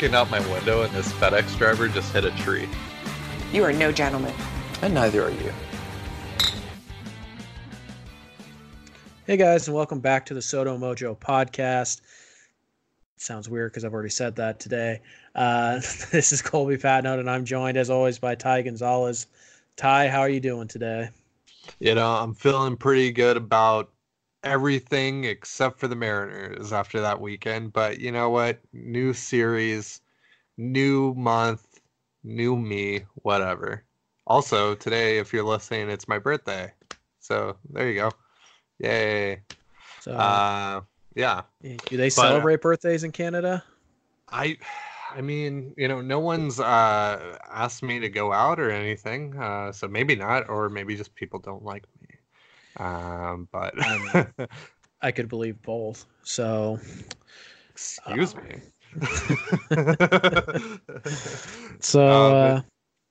Looking out my window, and this FedEx driver just hit a tree. You are no gentleman. And neither are you. Hey guys, and welcome back to the SoDo Mojo podcast. It sounds weird because I've already said that today. Uh, this is Colby Patnode, and I'm joined as always by Ty Gonzalez. Ty, how are you doing today? You know, I'm feeling pretty good about everything except for the Mariners after that weekend. But you know what? New series, new month, new me, whatever. Also, today, if you're listening, it's my birthday. So there you go. Yay. So, Uh, yeah. do they uh, celebrate birthdays in Canada? I I mean, you know, no one's uh asked me to go out or anything. Uh so maybe not or maybe just people don't like me. Um but I could believe both. So, excuse me. so Uh, uh, but,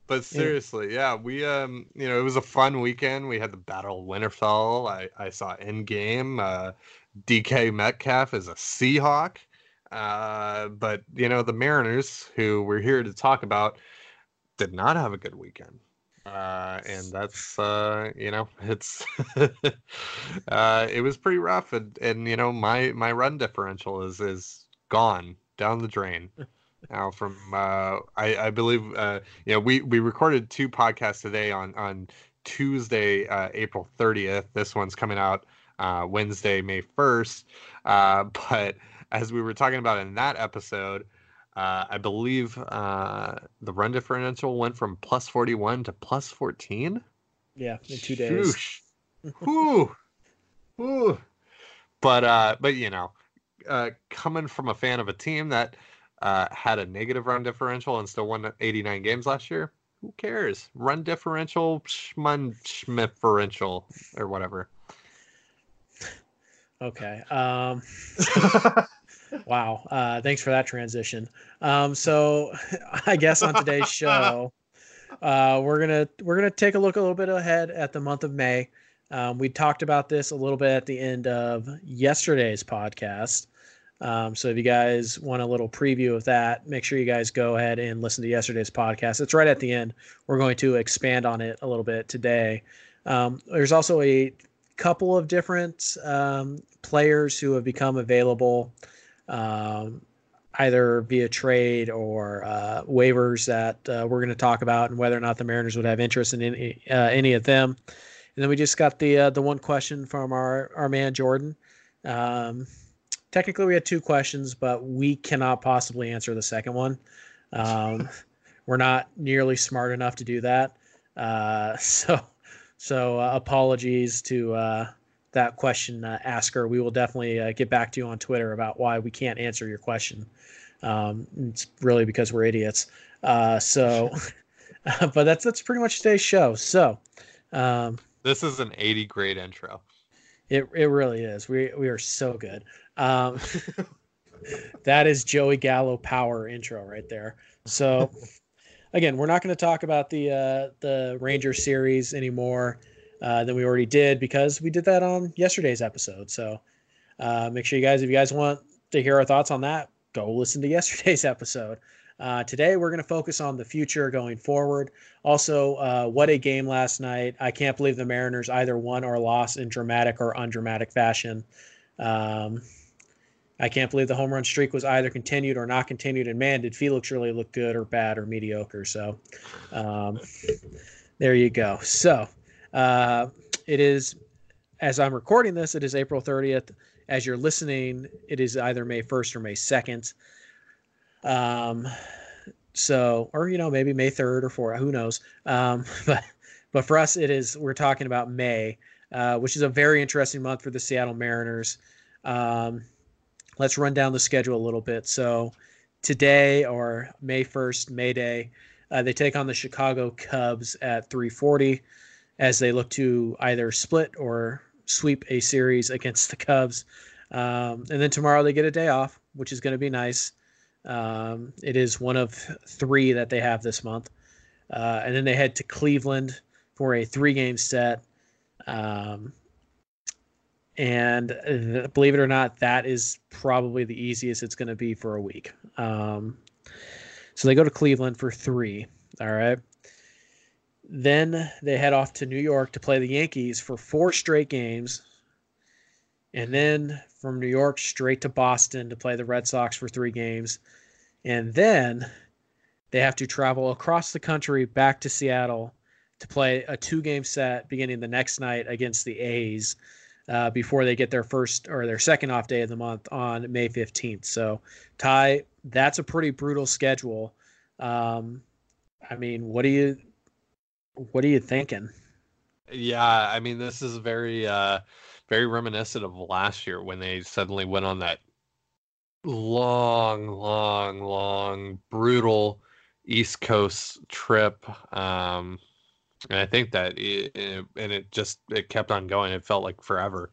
but seriously, yeah, we um you know, it was a fun weekend. We had the Battle of Winterfell. I I saw Endgame. Uh DK Metcalf is a Seahawk. Uh, but you know the Mariners, who we're here to talk about, did not have a good weekend, uh, and that's uh, you know it's uh, it was pretty rough, and, and you know my my run differential is is gone down the drain. Now from uh, I I believe uh, you know we we recorded two podcasts today on on Tuesday uh, April 30th. This one's coming out uh, Wednesday May 1st, uh, but as we were talking about in that episode, uh, I believe uh, the run differential went from plus 41 to plus 14. yeah, in two days. Whew. Whew. But uh, but you know, uh, coming from a fan of a team that uh, had a negative run differential and still won 89 games last year, who cares? Run differential, schmun differential, or whatever. Okay. Um, wow. Uh, thanks for that transition. Um, so I guess on today's show, uh, we're gonna we're gonna take a look a little bit ahead at the month of May. Um, we talked about this a little bit at the end of yesterday's podcast. Um, so if you guys want a little preview of that, make sure you guys go ahead and listen to yesterday's podcast. It's right at the end. We're going to expand on it a little bit today. Um, there's also a couple of different um, players who have become available um, either via trade or uh, waivers that uh, we're going to talk about and whether or not the Mariners would have interest in any, uh, any of them. And then we just got the uh, the one question from our, our man Jordan. Um, technically, we had two questions, but we cannot possibly answer the second one. Um, we're not nearly smart enough to do that. Uh, so so uh, apologies to that question uh, asker. We will definitely uh, get back to you on Twitter about why we can't answer your question. Um, it's really because we're idiots. Uh, so, but that's that's pretty much today's show. So, um, This is an 80 grade intro. it it really is. We we are so good. Um, that is Joey Gallo power intro right there. So again, we're not going to talk about the uh, the Ranger series anymore uh, than we already did because we did that on yesterday's episode. So uh, make sure you guys, if you guys want to hear our thoughts on that, go listen to yesterday's episode. Uh, today we're going to focus on the future going forward. Also, uh, what a game last night! I can't believe the Mariners either won or lost in dramatic or undramatic fashion. Um, I can't believe the home run streak was either continued or not continued. And man, did Felix really look good or bad or mediocre? So, um, there you go. So, uh, it is as I'm recording this, it is April 30th. As you're listening, it is either May 1st or May 2nd. Um, so, or you know, maybe May 3rd or 4th, who knows? Um, but but for us, it is we're talking about May, uh, which is a very interesting month for the Seattle Mariners. Um, let's run down the schedule a little bit. So, today or May 1st, May Day, uh, they take on the Chicago Cubs at 340 as they look to either split or sweep a series against the Cubs. Um, and then tomorrow they get a day off, which is going to be nice. Um, it is one of three that they have this month. Uh, and then they head to Cleveland for a three game set. Um, and uh, believe it or not, that is probably the easiest it's going to be for a week. Um, so they go to Cleveland for three. All right. Then they head off to New York to play the Yankees for four straight games. And then from New York straight to Boston to play the Red Sox for three games. And then they have to travel across the country back to Seattle to play a two game set beginning the next night against the A's uh, before they get their first or their second off day of the month on May 15th. So, Ty, that's a pretty brutal schedule. Um, I mean, what do you what are you thinking? Yeah, I mean, this is very, uh, very reminiscent of last year when they suddenly went on that long, long, long, brutal East Coast trip. Um, and I think that it, it, and it just it kept on going. It felt like forever.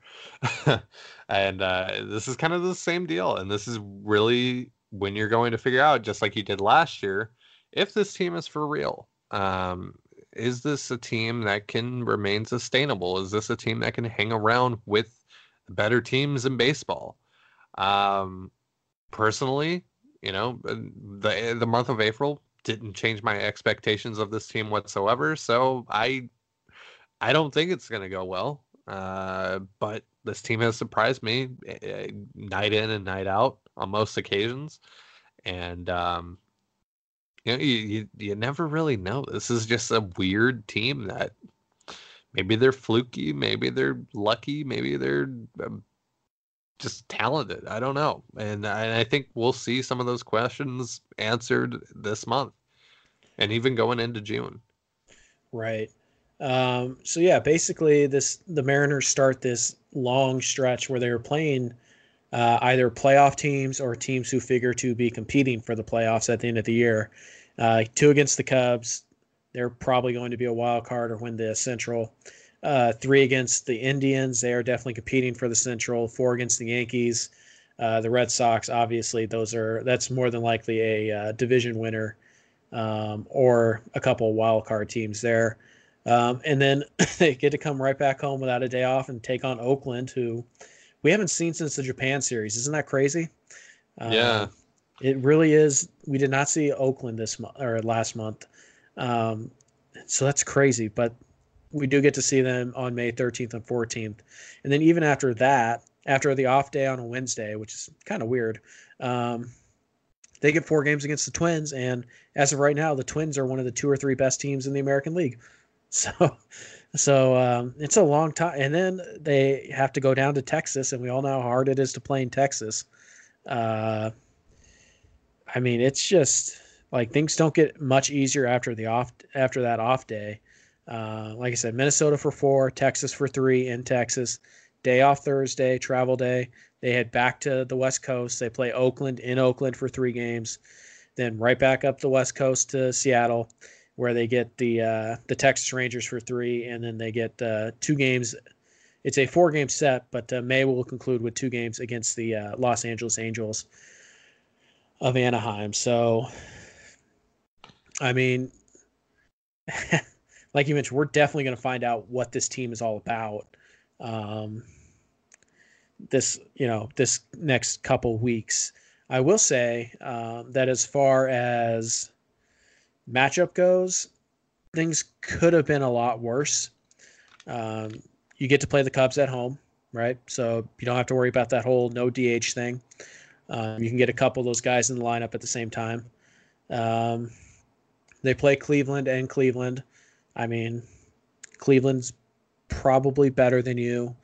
and uh, this is kind of the same deal. And this is really when you're going to figure out, just like you did last year, if this team is for real. Um, is this a team that can remain sustainable? Is this a team that can hang around with better teams in baseball? Um, personally, you know, the the month of April didn't change my expectations of this team whatsoever. So I I don't think it's going to go well. Uh, but this team has surprised me uh, night in and night out on most occasions, and um, you know, you, you, you never really know. This is just a weird team that maybe they're fluky, maybe they're lucky, maybe they're um, just talented. I don't know. And I, and I think we'll see some of those questions answered this month and even going into June. Right. Um, so yeah, basically this the Mariners start this long stretch where they're playing uh, either playoff teams or teams who figure to be competing for the playoffs at the end of the year. Uh, two against the Cubs. They're probably going to be a wild card or win the Central. Uh, three against the Indians. They are definitely competing for the Central. Four against the Yankees. Uh, the Red Sox, obviously, those are that's more than likely a uh, division winner um, or a couple wild card teams there. Um, and then they get to come right back home without a day off and take on Oakland, who we haven't seen since the Japan series. Isn't that crazy? Yeah. It really is. We did not see Oakland this month or last month, um, so that's crazy. But we do get to see them on May 13th and 14th, and then even after that, after the off day on a Wednesday, which is kind of weird, um, they get four games against the Twins, and as of right now, the Twins are one of the two or three best teams in the American League. So, so um, it's a long time, and then they have to go down to Texas, and we all know how hard it is to play in Texas. Uh, I mean, it's just like things don't get much easier after the off after that off day. Uh, like I said, Minnesota for four, Texas for three in Texas. Day off Thursday, travel day. They head back to the West Coast. They play Oakland in Oakland for three games, then right back up the West Coast to Seattle, where they get the uh, the Texas Rangers for three, and then they get uh, two games. It's a four game set, but uh, May will conclude with two games against the uh, Los Angeles Angels of Anaheim. So, I mean, like you mentioned, we're definitely going to find out what this team is all about. Um, this, you know, this next couple weeks. I will say um, that as far as matchup goes, things could have been a lot worse. Um, you get to play the Cubs at home, right? So you don't have to worry about that whole no DH thing. Um, you can get a couple of those guys in the lineup at the same time. Um, they play Cleveland and Cleveland. I mean, Cleveland's probably better than you,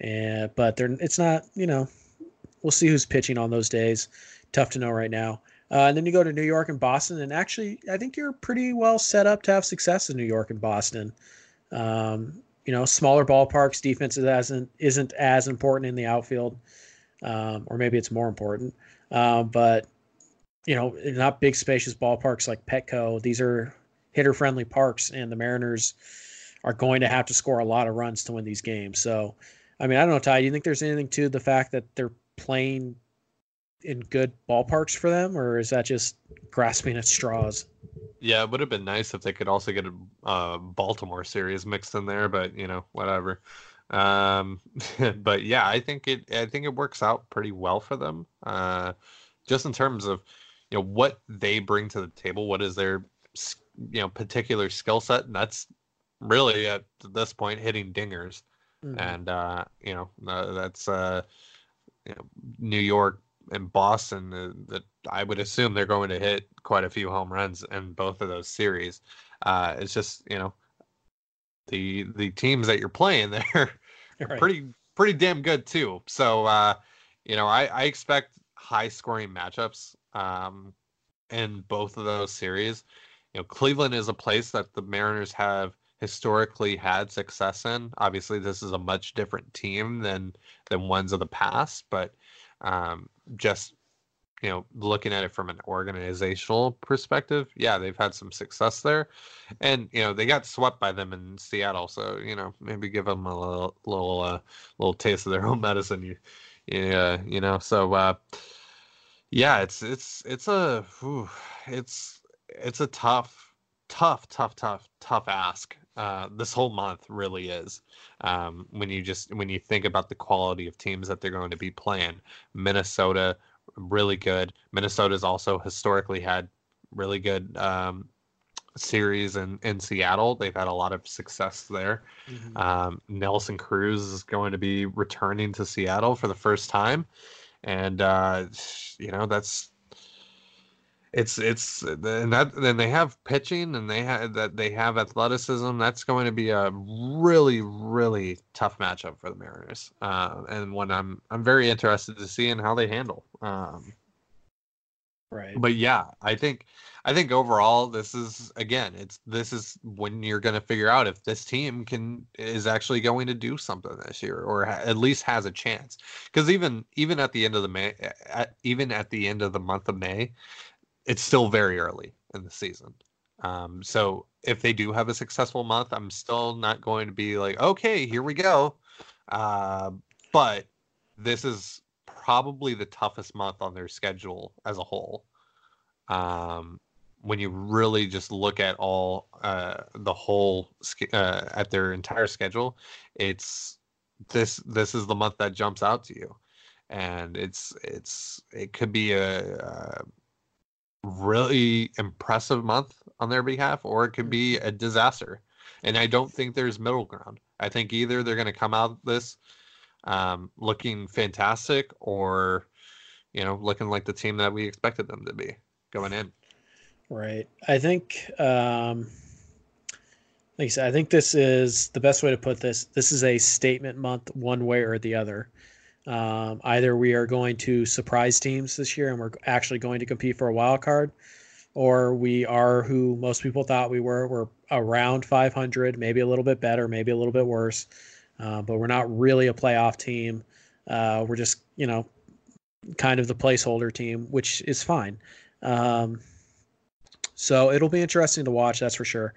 and but they're it's not. You know, we'll see who's pitching on those days. Tough to know right now. Uh, and then you go to New York and Boston, and actually, I think you're pretty well set up to have success in New York and Boston. Um, you know, smaller ballparks, defense isn't isn't as important in the outfield um, or maybe it's more important. Um, but you know, not big spacious ballparks like Petco. These are hitter friendly parks, and the Mariners are going to have to score a lot of runs to win these games. So, I mean, I don't know, Ty. Do you think there's anything to the fact that they're playing in good ballparks for them, or is that just grasping at straws? Yeah, it would have been nice if they could also get a uh, Baltimore series mixed in there, but you know, whatever. Um, but yeah, I think it I think it works out pretty well for them. Uh, just in terms of you know what they bring to the table, what is their you know particular skill set, and that's really at this point hitting dingers, mm-hmm. and uh, you know uh, that's uh, you know, New York and Boston uh, that I would assume they're going to hit quite a few home runs in both of those series. Uh, it's just you know the the teams that you're playing there are right. pretty pretty damn good too. So uh, you know I, I expect high scoring matchups um, in both of those series. You know Cleveland is a place that the Mariners have historically had success in. Obviously, this is a much different team than than ones of the past, but um, just you know, looking at it from an organizational perspective, yeah, they've had some success there, and you know they got swept by them in Seattle, so you know maybe give them a little little uh, little taste of their own medicine. You, yeah, you know, so uh, yeah, it's it's it's a whew, it's it's a tough, tough, tough, tough, tough ask. Uh, this whole month really is. Um, when you just when you think about the quality of teams that they're going to be playing, Minnesota really good. Minnesota's also historically had really good um, series in, in Seattle. They've had a lot of success there. Mm-hmm. Um, Nelson Cruz is going to be returning to Seattle for the first time, and uh, you know that's it's it's and that then they have pitching and they have that they have athleticism. That's going to be a really really tough matchup for the Mariners, uh, and one I'm I'm very interested to see in how they handle. Um, right. But yeah, I think I think overall this is again it's this is when you're going to figure out if this team can is actually going to do something this year or ha- at least has a chance because even even at the end of the May at, even at the end of the month of May it's still very early in the season. Um, so if they do have a successful month, I'm still not going to be like, okay, here we go. Uh, but this is probably the toughest month on their schedule as a whole. Um, when you really just look at all uh, the whole uh, at their entire schedule, it's this this is the month that jumps out to you, and it's it's it could be a, a really impressive month on their behalf, or it could be a disaster. And I don't think there's middle ground. I think either they're going to come out this um, looking fantastic, or you know, looking like the team that we expected them to be going in. Right. I think, um, like I said, I think this is the best way to put this. This is a statement month, one way or the other. Um, either we are going to surprise teams this year and we're actually going to compete for a wild card, or we are who most people thought we were. We're around 500, maybe a little bit better, maybe a little bit worse, uh, but we're not really a playoff team. Uh, we're just, you know, kind of the placeholder team, which is fine. Um, so it'll be interesting to watch, that's for sure.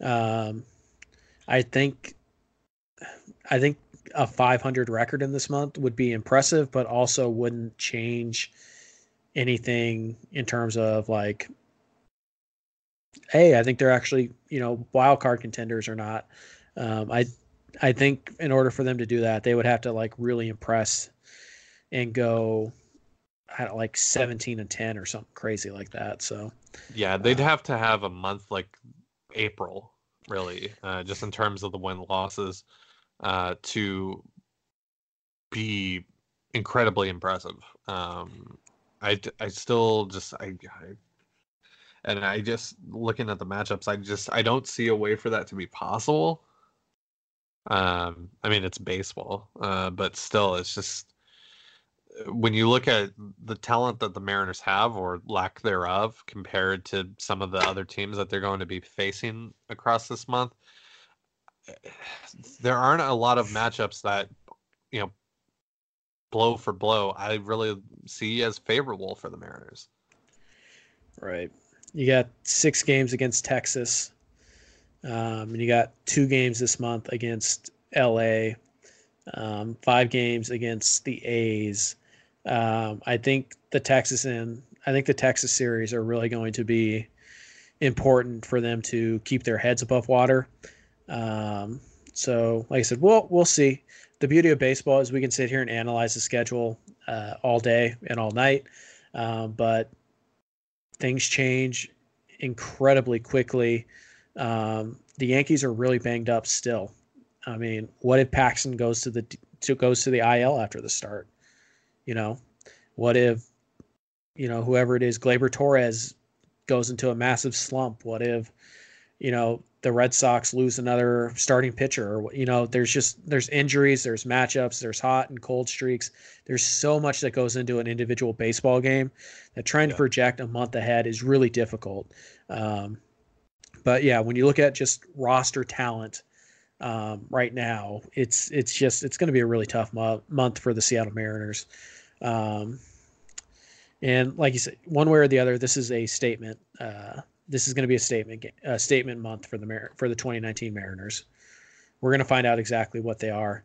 Um, I think, I think a 500 record in this month would be impressive, but also wouldn't change anything in terms of like, hey, I think they're actually you know wild card contenders or not. Um, I I think in order for them to do that, they would have to like really impress and go like 17 and 10 or something crazy like that. So yeah, they'd uh, have to have a month like April, really, uh, just in terms of the win losses uh, to be incredibly impressive. Um, I, I still just I, I and I just looking at the matchups, I just I don't see a way for that to be possible. Um, I mean it's baseball, uh, but still, it's just when you look at the talent that the Mariners have or lack thereof compared to some of the other teams that they're going to be facing across this month, there aren't a lot of matchups that you know blow for blow I really see as favorable for the Mariners. Right. You got six games against Texas, um, and you got two games this month against LA, um, five games against the A's. Um, I think the Texas and I think the Texas series are really going to be important for them to keep their heads above water. Um, so, like I said, we'll we'll see. The beauty of baseball is we can sit here and analyze the schedule uh, all day and all night, um, but things change incredibly quickly. Um, the Yankees are really banged up still. I mean, what if Paxton goes to the to, goes to the IL after the start? You know, what if you know whoever it is, Gleyber Torres, goes into a massive slump? What if you know the Red Sox lose another starting pitcher? Or you know, there's just there's injuries, there's matchups, there's hot and cold streaks. There's so much that goes into an individual baseball game that trying yeah. to project a month ahead is really difficult. Um, but yeah, when you look at just roster talent um, right now, it's it's just it's going to be a really tough mo- month for the Seattle Mariners. Um, and like you said, one way or the other, this is a statement. Uh, this is going to be a statement a statement month for the Mar- for the 2019 Mariners. We're going to find out exactly what they are.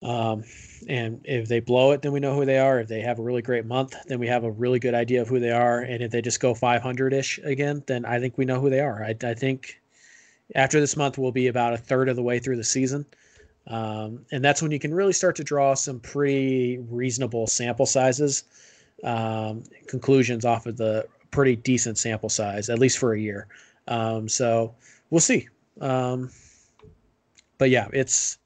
Um, and if they blow it, then we know who they are. If they have a really great month, then we have a really good idea of who they are. And if they just go 500 ish again, then I think we know who they are. I, I think after this month, we'll be about a third of the way through the season. Um, and that's when you can really start to draw some pretty reasonable sample sizes, um, conclusions off of the pretty decent sample size, at least for a year. Um, so we'll see. Um, but yeah, it's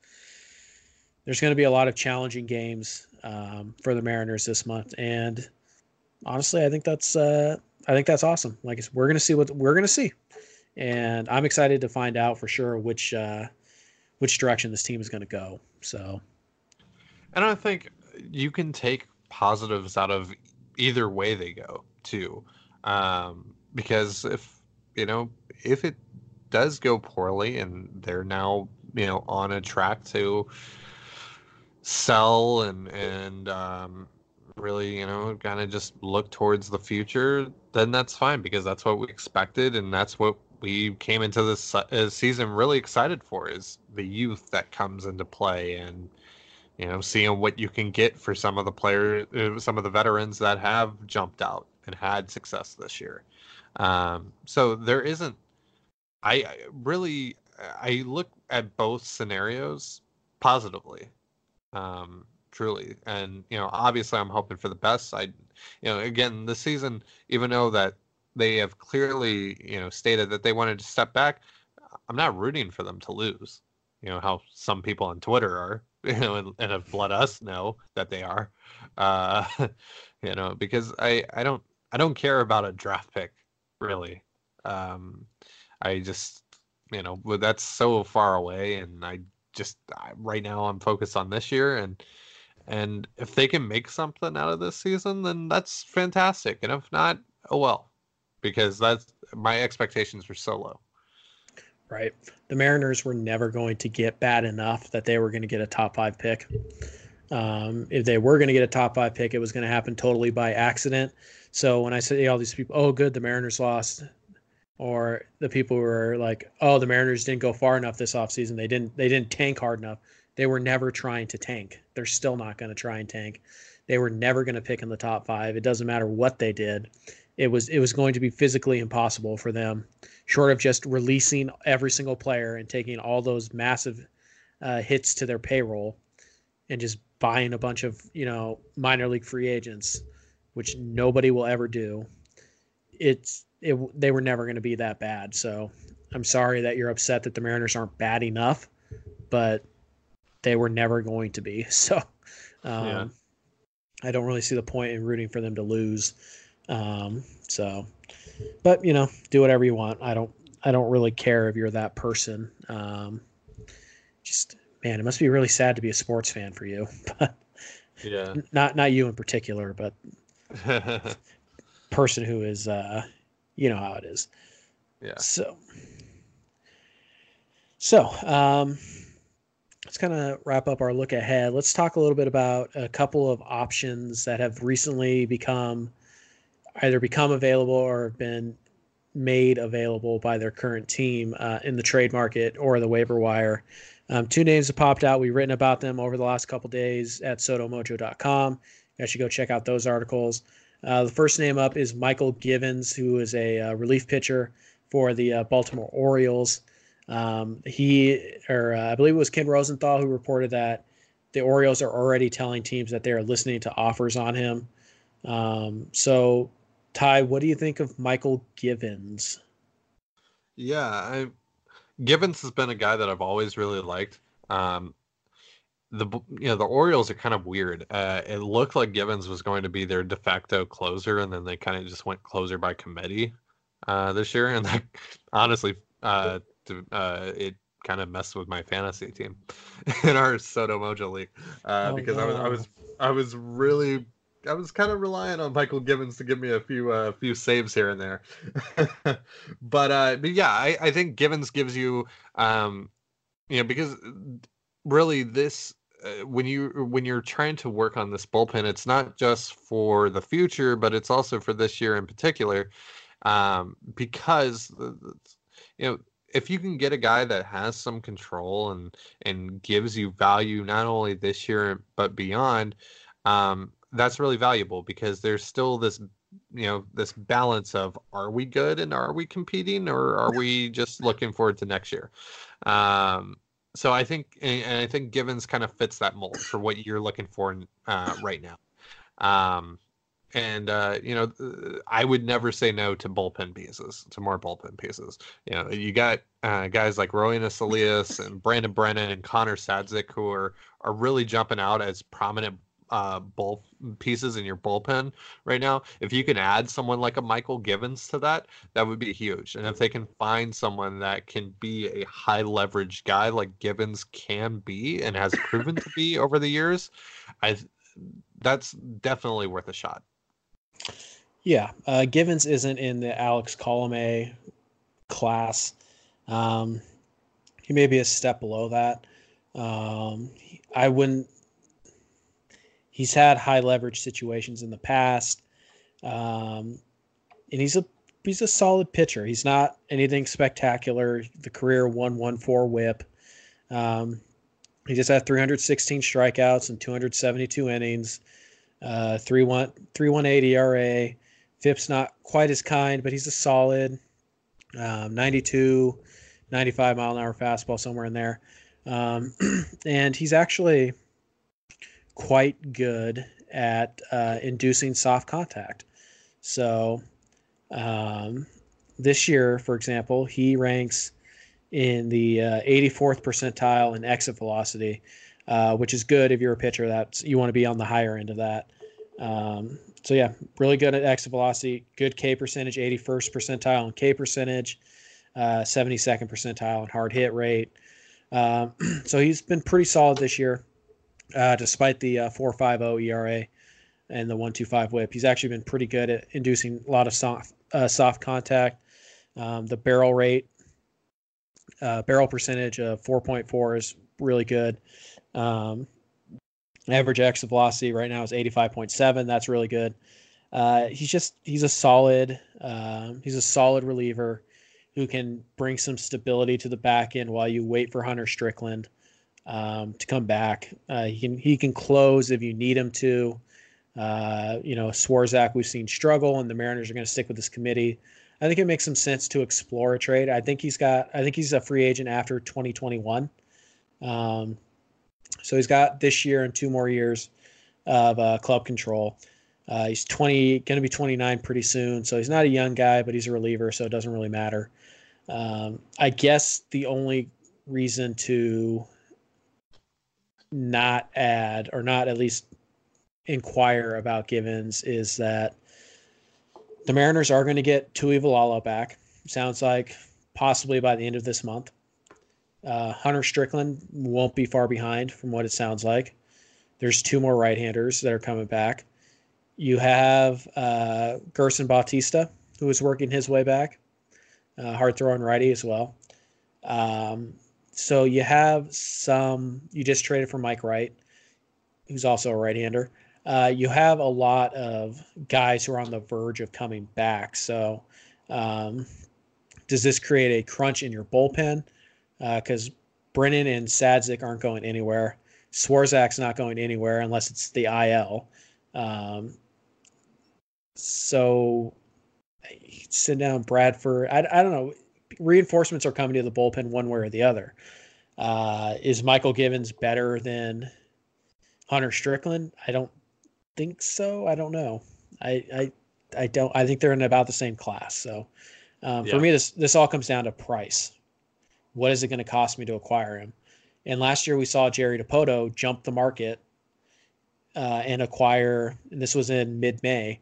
there's going to be a lot of challenging games um, for the Mariners this month, and honestly, I think that's uh, I think that's awesome. Like we're going to see what we're going to see, and I'm excited to find out for sure which uh, which direction this team is going to go. So, and I think you can take positives out of either way they go too, um, because if you know if it does go poorly and they're now you know on a track to sell and and um, really you know kind of just look towards the future then that's fine because that's what we expected and that's what we came into this uh, season really excited for is the youth that comes into play and you know seeing what you can get for some of the players uh, some of the veterans that have jumped out and had success this year um, so there isn't I, I really i look at both scenarios positively um, truly. And you know, obviously, I'm hoping for the best. I, you know, again, this season, even though that they have clearly, you know, stated that they wanted to step back, I'm not rooting for them to lose. You know how some people on Twitter are, you know, and, and have let us know that they are. Uh, you know, because I I don't I don't care about a draft pick really. Um, I just you know, but that's so far away, and I just right now I'm focused on this year and and if they can make something out of this season then that's fantastic and if not oh well because that's my expectations were so low. Right. The mariners were never going to get bad enough that they were going to get a top five pick. Um, if they were going to get a top five pick it was going to happen totally by accident so when i say all these people oh good the mariners lost or the people who are like, oh, the Mariners didn't go far enough this offseason. They didn't they didn't tank hard enough. They were never trying to tank. They're still not going to try and tank. They were never going to pick in the top 5. It doesn't matter what they did. It was it was going to be physically impossible for them short of just releasing every single player and taking all those massive uh, hits to their payroll and just buying a bunch of, you know, minor league free agents, which nobody will ever do. It's it, they were never going to be that bad. So I'm sorry that you're upset that the Mariners aren't bad enough, but they were never going to be. So um, yeah. I don't really see the point in rooting for them to lose. Um, so, but you know, do whatever you want. I don't. I don't really care if you're that person. Um, just man, it must be really sad to be a sports fan for you. But yeah, not not you in particular, but person who is uh, you know how it is. Yeah. So, so um, let's kind of wrap up our look ahead. Let's talk a little bit about a couple of options that have recently become, either become available or have been made available by their current team uh, in the trade market or the waiver wire. Um, two names have popped out. We've written about them over the last couple days at sodomojo.com. You should go check out those articles. Uh, the first name up is Mychal Givens, who is a uh, relief pitcher for the uh, Baltimore Orioles. Um, he, or uh, I believe it was Ken Rosenthal who reported that the Orioles are already telling teams that they are listening to offers on him. Um, so, Ty, what do you think of Mychal Givens? Yeah, I, Givens has been a guy that I've always really liked. Um, the you know the Orioles are kind of weird. Uh, it looked like Givens was going to be their de facto closer, and then they kind of just went closer by committee uh, this year. And that, honestly, uh, to, uh, it kind of messed with my fantasy team in our SoDo Mojo league uh, oh, because. I was I was I was really I was kind of relying on Mychal Givens to give me a few uh, few saves here and there. but uh, but yeah, I, I think Givens gives you um, you know because really this uh, when you when you're trying to work on this bullpen, it's not just for the future, but it's also for this year in particular, um, because you know if you can get a guy that has some control and and gives you value not only this year but beyond, um, that's really valuable because there's still this you know this balance of are we good and are we competing or are we just looking forward to next year? Um, so I think, and I think Givens kind of fits that mold for what you're looking for uh, right now. Um, and uh, you know, I would never say no to bullpen pieces, to more bullpen pieces. You know, you got uh, guys like Roenis Elias and Brandon Brennan and Connor Sadzeck who are are really jumping out as prominent uh, bull pieces in your bullpen right now. If you can add someone like a Mychal Givens to that, that would be huge. And if they can find someone that can be a high leverage guy like Givens can be and has proven to be over the years, I that's definitely worth a shot. Yeah, uh, Givens isn't in the Alex Colome class. Um, he may be a step below that. Um, I wouldn't he's had high leverage situations in the past, um, and he's a he's a solid pitcher. He's not anything spectacular. The career one one four WHIP. Um, he just had 316 strikeouts and 272 innings. Uh, 3 318 ERA. FIP's not quite as kind, but he's a solid um, 92, 95 mile an hour fastball somewhere in there. Um, and he's actually quite good at uh, inducing soft contact. So um, this year, for example, he ranks in the uh, 84th percentile in exit velocity, uh, which is good if you're a pitcher that you want to be on the higher end of that. Um, so yeah, really good at exit velocity, good K percentage, 81st percentile in K percentage, uh, 72nd percentile in hard hit rate. Um, so he's been pretty solid this year uh, despite the uh, 4.50 ERA and the 1.25 WHIP. He's actually been pretty good at inducing a lot of soft uh, soft contact. Um, the barrel rate, uh, barrel percentage of 4.4 is really good. Um, average exit velocity right now is 85.7. That's really good. Uh, he's just he's a solid um, he's a solid reliever who can bring some stability to the back end while you wait for Hunter Strickland um, to come back. Uh, he can he can close if you need him to. Uh, you know, Swarzak we've seen struggle, and the Mariners are going to stick with this committee. I think it makes some sense to explore a trade. I think he's got. I think he's a free agent after 2021. Um, so he's got this year and two more years of uh, club control. Uh, he's 20, going to be 29 pretty soon. So he's not a young guy, but he's a reliever, so it doesn't really matter. Um, I guess the only reason to not add or not at least inquire about Givens is that the Mariners are going to get Tuivailala back. Sounds like possibly by the end of this month. Uh, Hunter Strickland won't be far behind from what it sounds like. There's two more right-handers that are coming back. You have uh, Gerson Bautista, who is working his way back, uh, hard throwing righty as well. Um, so you have some. You just traded for Mike Wright, who's also a right-hander. uh, you have a lot of guys who are on the verge of coming back. So, um, does this create a crunch in your bullpen? Because uh, Brennan and Sadzeck aren't going anywhere. Swarzak's not going anywhere unless it's the IL. Um, so, sit down Bradford. I, I don't know. Reinforcements are coming to the bullpen one way or the other. Uh, is Mychal Givens better than Hunter Strickland? I don't think so. I don't know. I I I don't. I think they're in about the same class. So um, yeah. for me, this this all comes down to price. What is it going to cost me to acquire him? And last year we saw Jerry Dipoto jump the market uh, and acquire. And this was in mid May.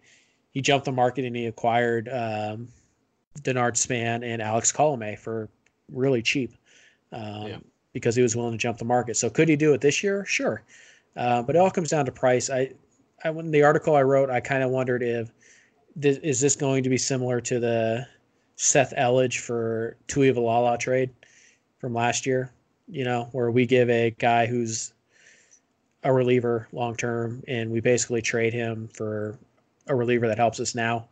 He jumped the market and he acquired um, Denard Span and Alex Colome for really cheap. Um, yeah because he was willing to jump the market. So could he do it this year? Sure, uh, but it all comes down to price. I, I when the article I wrote, I kind of wondered if this, is this going to be similar to the Seth Elledge for Tuivailala trade from last year? You know, where we give a guy who's a reliever long term, and we basically trade him for a reliever that helps us now.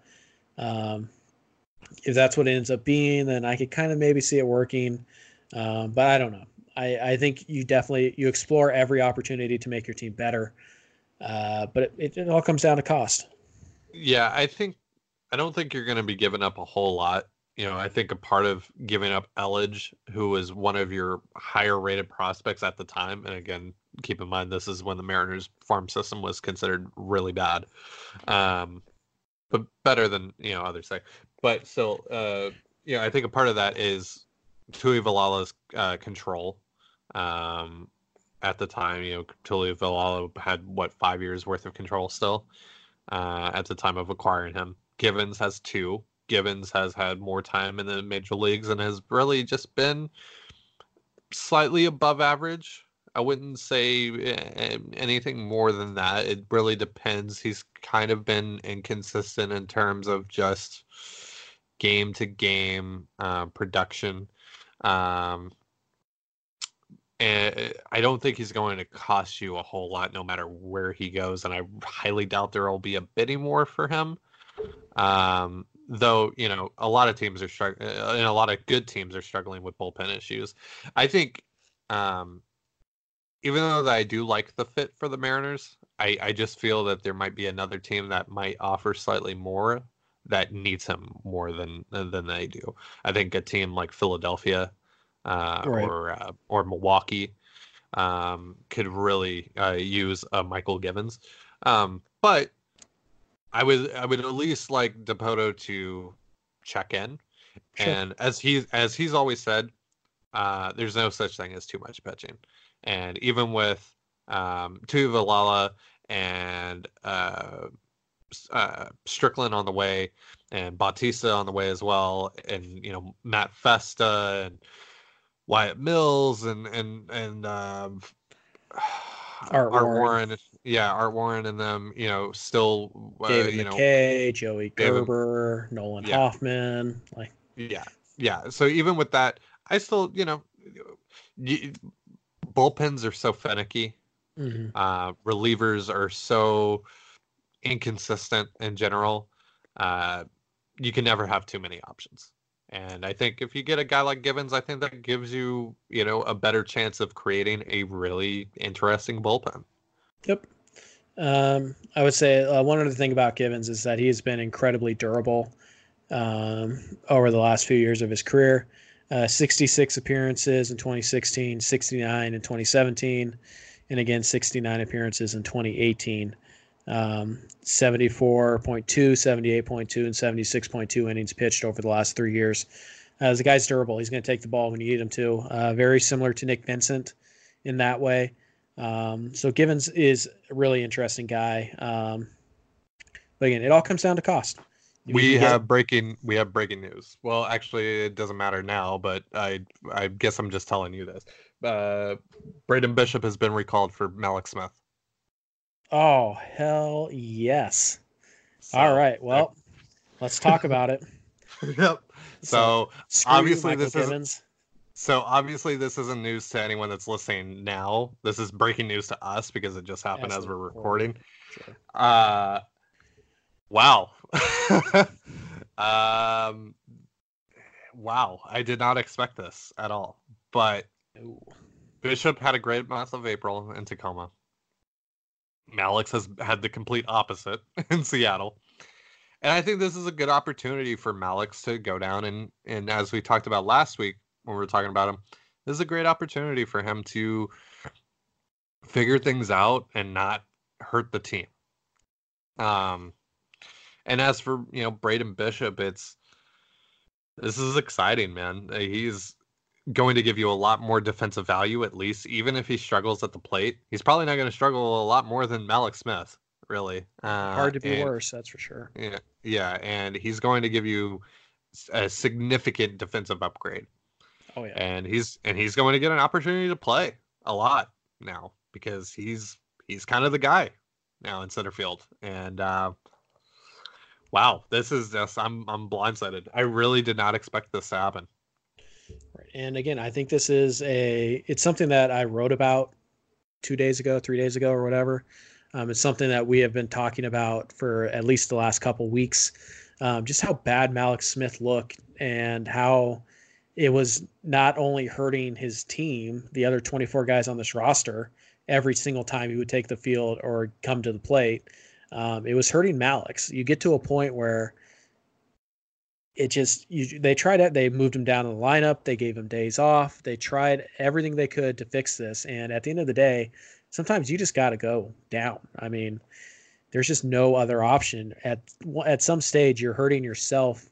Um, if that's what it ends up being, then I could kind of maybe see it working. Um, but I don't know. I, I think you definitely you explore every opportunity to make your team better, uh, but it, it, all comes down to cost. Yeah, I think I don't think you're going to be giving up a whole lot. You know, I think a part of giving up Elledge, who was one of your higher rated prospects at the time, and again, keep in mind this is when the Mariners farm system was considered really bad, um, but better than you know others say. But still, uh, you know, I think a part of that is Tuivailala's uh, control um, at the time, you know, Tuivailala had what five years worth of control still uh, at the time of acquiring him. Givens has two. Givens has had more time in the major leagues and has really just been slightly above average. I wouldn't say eh, anything more than that. It really depends. He's kind of been inconsistent in terms of just game to game uh, production. Um, and eh, I don't think he's going to cost you a whole lot no matter where he goes. And I highly doubt there will be a bidding war for him. Um, though, you know, a lot of teams are struggling, eh, and a lot of good teams are struggling with bullpen issues. I think, um, even though I do like the fit for the Mariners, I, I just feel that there might be another team that might offer slightly more that needs him more than than they do. I think a team like Philadelphia uh, right. or uh, or Milwaukee um, could really uh, use a Mychal Givens. Um, but I would I would at least like Dipoto to check in, sure. and as he's as he's always said, uh, there's no such thing as too much pitching, and even with um, Tuivailala and uh, Strickland on the way, and Bautista on the way as well, and you know Matt Festa and Wyatt Mills and and and um, Art, Art Warren. Warren. yeah, Art Warren and them, you know, still uh, David you McKay, know, Joey Gerber, David, Nolan yeah. Hoffman, like yeah, yeah. So even with that, I still, you know, you, bullpens are so finicky. Mm-hmm. Uh, relievers are so inconsistent in general. Uh, you can never have too many options. And I think if you get a guy like Givens, I think that gives you, you know, a better chance of creating a really interesting bullpen. Yep. Um, I would say uh, one other thing about Givens is that he's been incredibly durable um, over the last few years of his career. Uh, 66 appearances in 2016, 69 in 2017, and again 69 appearances in 2018 um, 74.2, 78.2, and 76.2 innings pitched over the last three years. Uh, the guy's durable. He's going to take the ball when you need him to. Uh, very similar to Nick Vincent in that way. Um, so Givens is a really interesting guy. Um, but again, it all comes down to cost. If we have get... breaking. We have breaking news. Well, actually, it doesn't matter now, but I I guess I'm just telling you this. Uh, Braden Bishop has been recalled for Mallex Smith. Oh, hell yes. So, All right. Well, let's talk about it. yep. So, so obviously this is So obviously this isn't news to anyone that's listening now. This is breaking news to us because it just happened as, As we're recording. Sure. Uh wow. um wow, I did not expect this at all. But. Bishop had a great month of April in Tacoma. Mallex has had the complete opposite in Seattle. And I think this is a good opportunity for Mallex to go down and and as we talked about last week when we were talking about him, this is a great opportunity for him to figure things out and not hurt the team. Um and as for, you know, Braden Bishop, it's this is exciting, man. He's going to give you a lot more defensive value, at least, even if he struggles at the plate. He's probably not going to struggle a lot more than Mallex Smith, really. Uh, Hard to be and- worse, that's for sure. Yeah, yeah, and he's going to give you a significant defensive upgrade, Oh yeah. and he's and he's going to get an opportunity to play a lot now because he's he's kind of the guy now in center field, and uh, wow, this is just I'm I'm blindsided. I really did not expect this to happen. And again, I think this is a it's something that I wrote about two days ago, three days ago, or whatever. Um, it's something that we have been talking about for at least the last couple weeks. Um, just how bad Mallex Smith looked and how it was not only hurting his team, the other 24 guys on this roster, every single time he would take the field or come to the plate. Um, it was hurting Mallex. You get to a point where it just you they tried it they moved him down in the lineup they gave him days off they tried everything they could to fix this and at the end of the day sometimes you just got to go down. I mean there's just no other option. At at some stage you're hurting yourself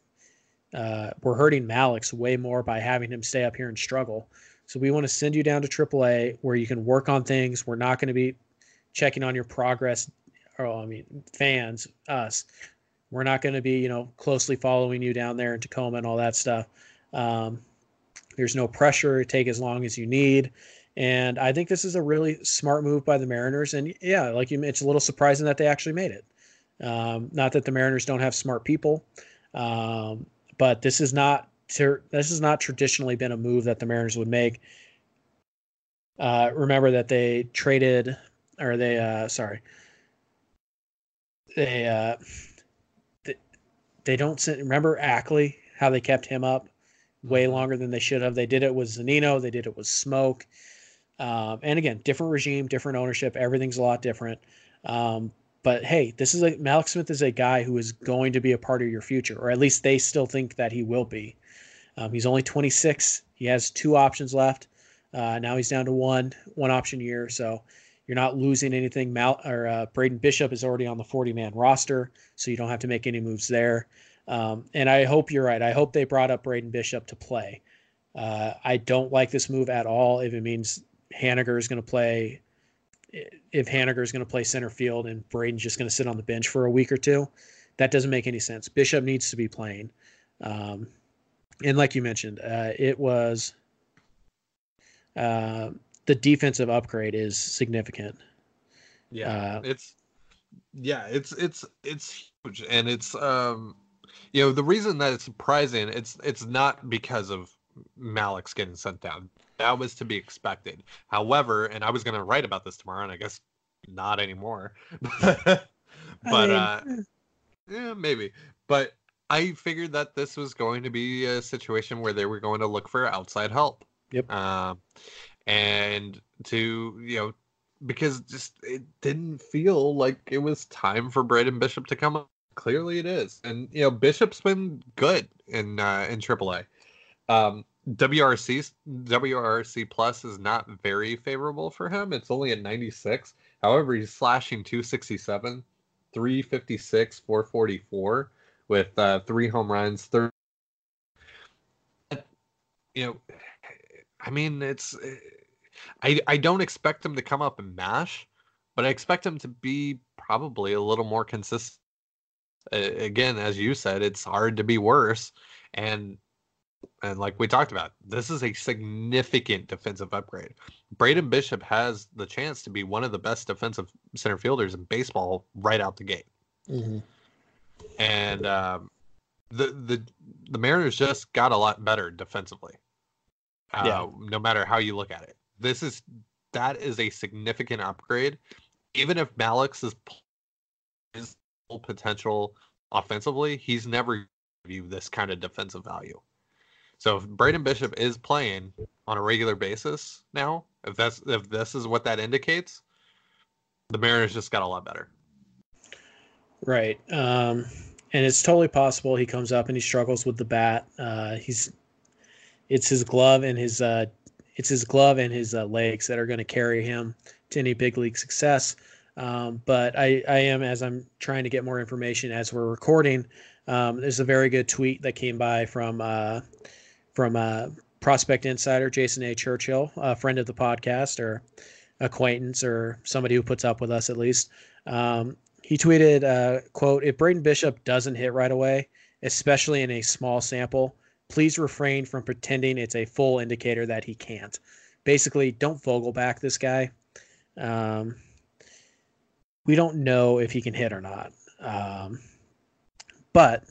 uh, we're hurting Mallex way more by having him stay up here and struggle. So we want to send you down to AAA where you can work on things. We're not going to be checking on your progress or i mean fans us we're not going to be, you know, closely following you down there in Tacoma and all that stuff. Um, there's no pressure. Take as long as you need. And I think this is a really smart move by the Mariners. And yeah, like you, it's a little surprising that they actually made it. Um, not that the Mariners don't have smart people, um, but this is not ter- this has not traditionally been a move that the Mariners would make. Uh, remember that they traded, or they, uh, sorry, they uh, they don't send, remember Ackley how they kept him up way longer than they should have. They did it with Zunino, they did it with Smoak, um, and again, different regime, different ownership. Everything's a lot different. Um, but hey, this is a Mallex Smith is a guy who is going to be a part of your future, or at least they still think that he will be. Um, he's only 26. He has two options left. Uh, now he's down to one one option year, so you're not losing anything. Mal or uh, Braden Bishop is already on the 40 man roster, so you don't have to make any moves there. Um, and I hope you're right. I hope they brought up Braden Bishop to play. Uh, I don't like this move at all. If it means Haniger is going to play, if Haniger is going to play center field and Braden's just going to sit on the bench for a week or two, that doesn't make any sense. Bishop needs to be playing. Um, and like you mentioned, uh, it was uh, the defensive upgrade is significant. Yeah, Uh, it's yeah, it's it's it's huge, and it's um, you know, the reason that it's surprising, it's it's not because of Mallex getting sent down. That was to be expected. However, and I was going to write about this tomorrow, and I guess not anymore. but I mean, uh, yeah, maybe. But I figured that this was going to be a situation where they were going to look for outside help. Yep. Um, and to you know, because just it didn't feel like it was time for Braden Bishop to come up. Clearly, it is, and you know, Bishop's been good in uh, in AAA. Um, WRC WRC plus is not very favorable for him. It's only at 96. However, he's slashing 267, 356, 444 with uh, three home runs. Third, you know, I mean, it's I I don't expect him to come up and mash, but I expect him to be probably a little more consistent. Uh, again, as you said, it's hard to be worse, and and like we talked about, this is a significant defensive upgrade. Braden Bishop has the chance to be one of the best defensive center fielders in baseball right out the gate. mhm. And um, the the the Mariners just got a lot better defensively. Uh, Yeah. No matter how you look at it, this is that is a significant upgrade. Even if Mallex is his full potential offensively, he's never give you this kind of defensive value. So if Braden Bishop is playing on a regular basis now, if that's if this is what that indicates, the Mariners just got a lot better. Right. Um, and it's totally possible he comes up and he struggles with the bat. Uh, he's it's his glove and his uh, it's his glove and his uh, legs that are going to carry him to any big league success. Um, but I, I am as I'm trying to get more information as we're recording. Um, there's a very good tweet that came by from uh, from uh, Prospect Insider Jason A. Churchill, a friend of the podcast or acquaintance or somebody who puts up with us at least. Um, he tweeted, uh, "quote If Braden Bishop doesn't hit right away, especially in a small sample, please refrain from pretending it's a full indicator that he can't. Basically, don't Vogelbach this guy. Um, we don't know if he can hit or not, um, but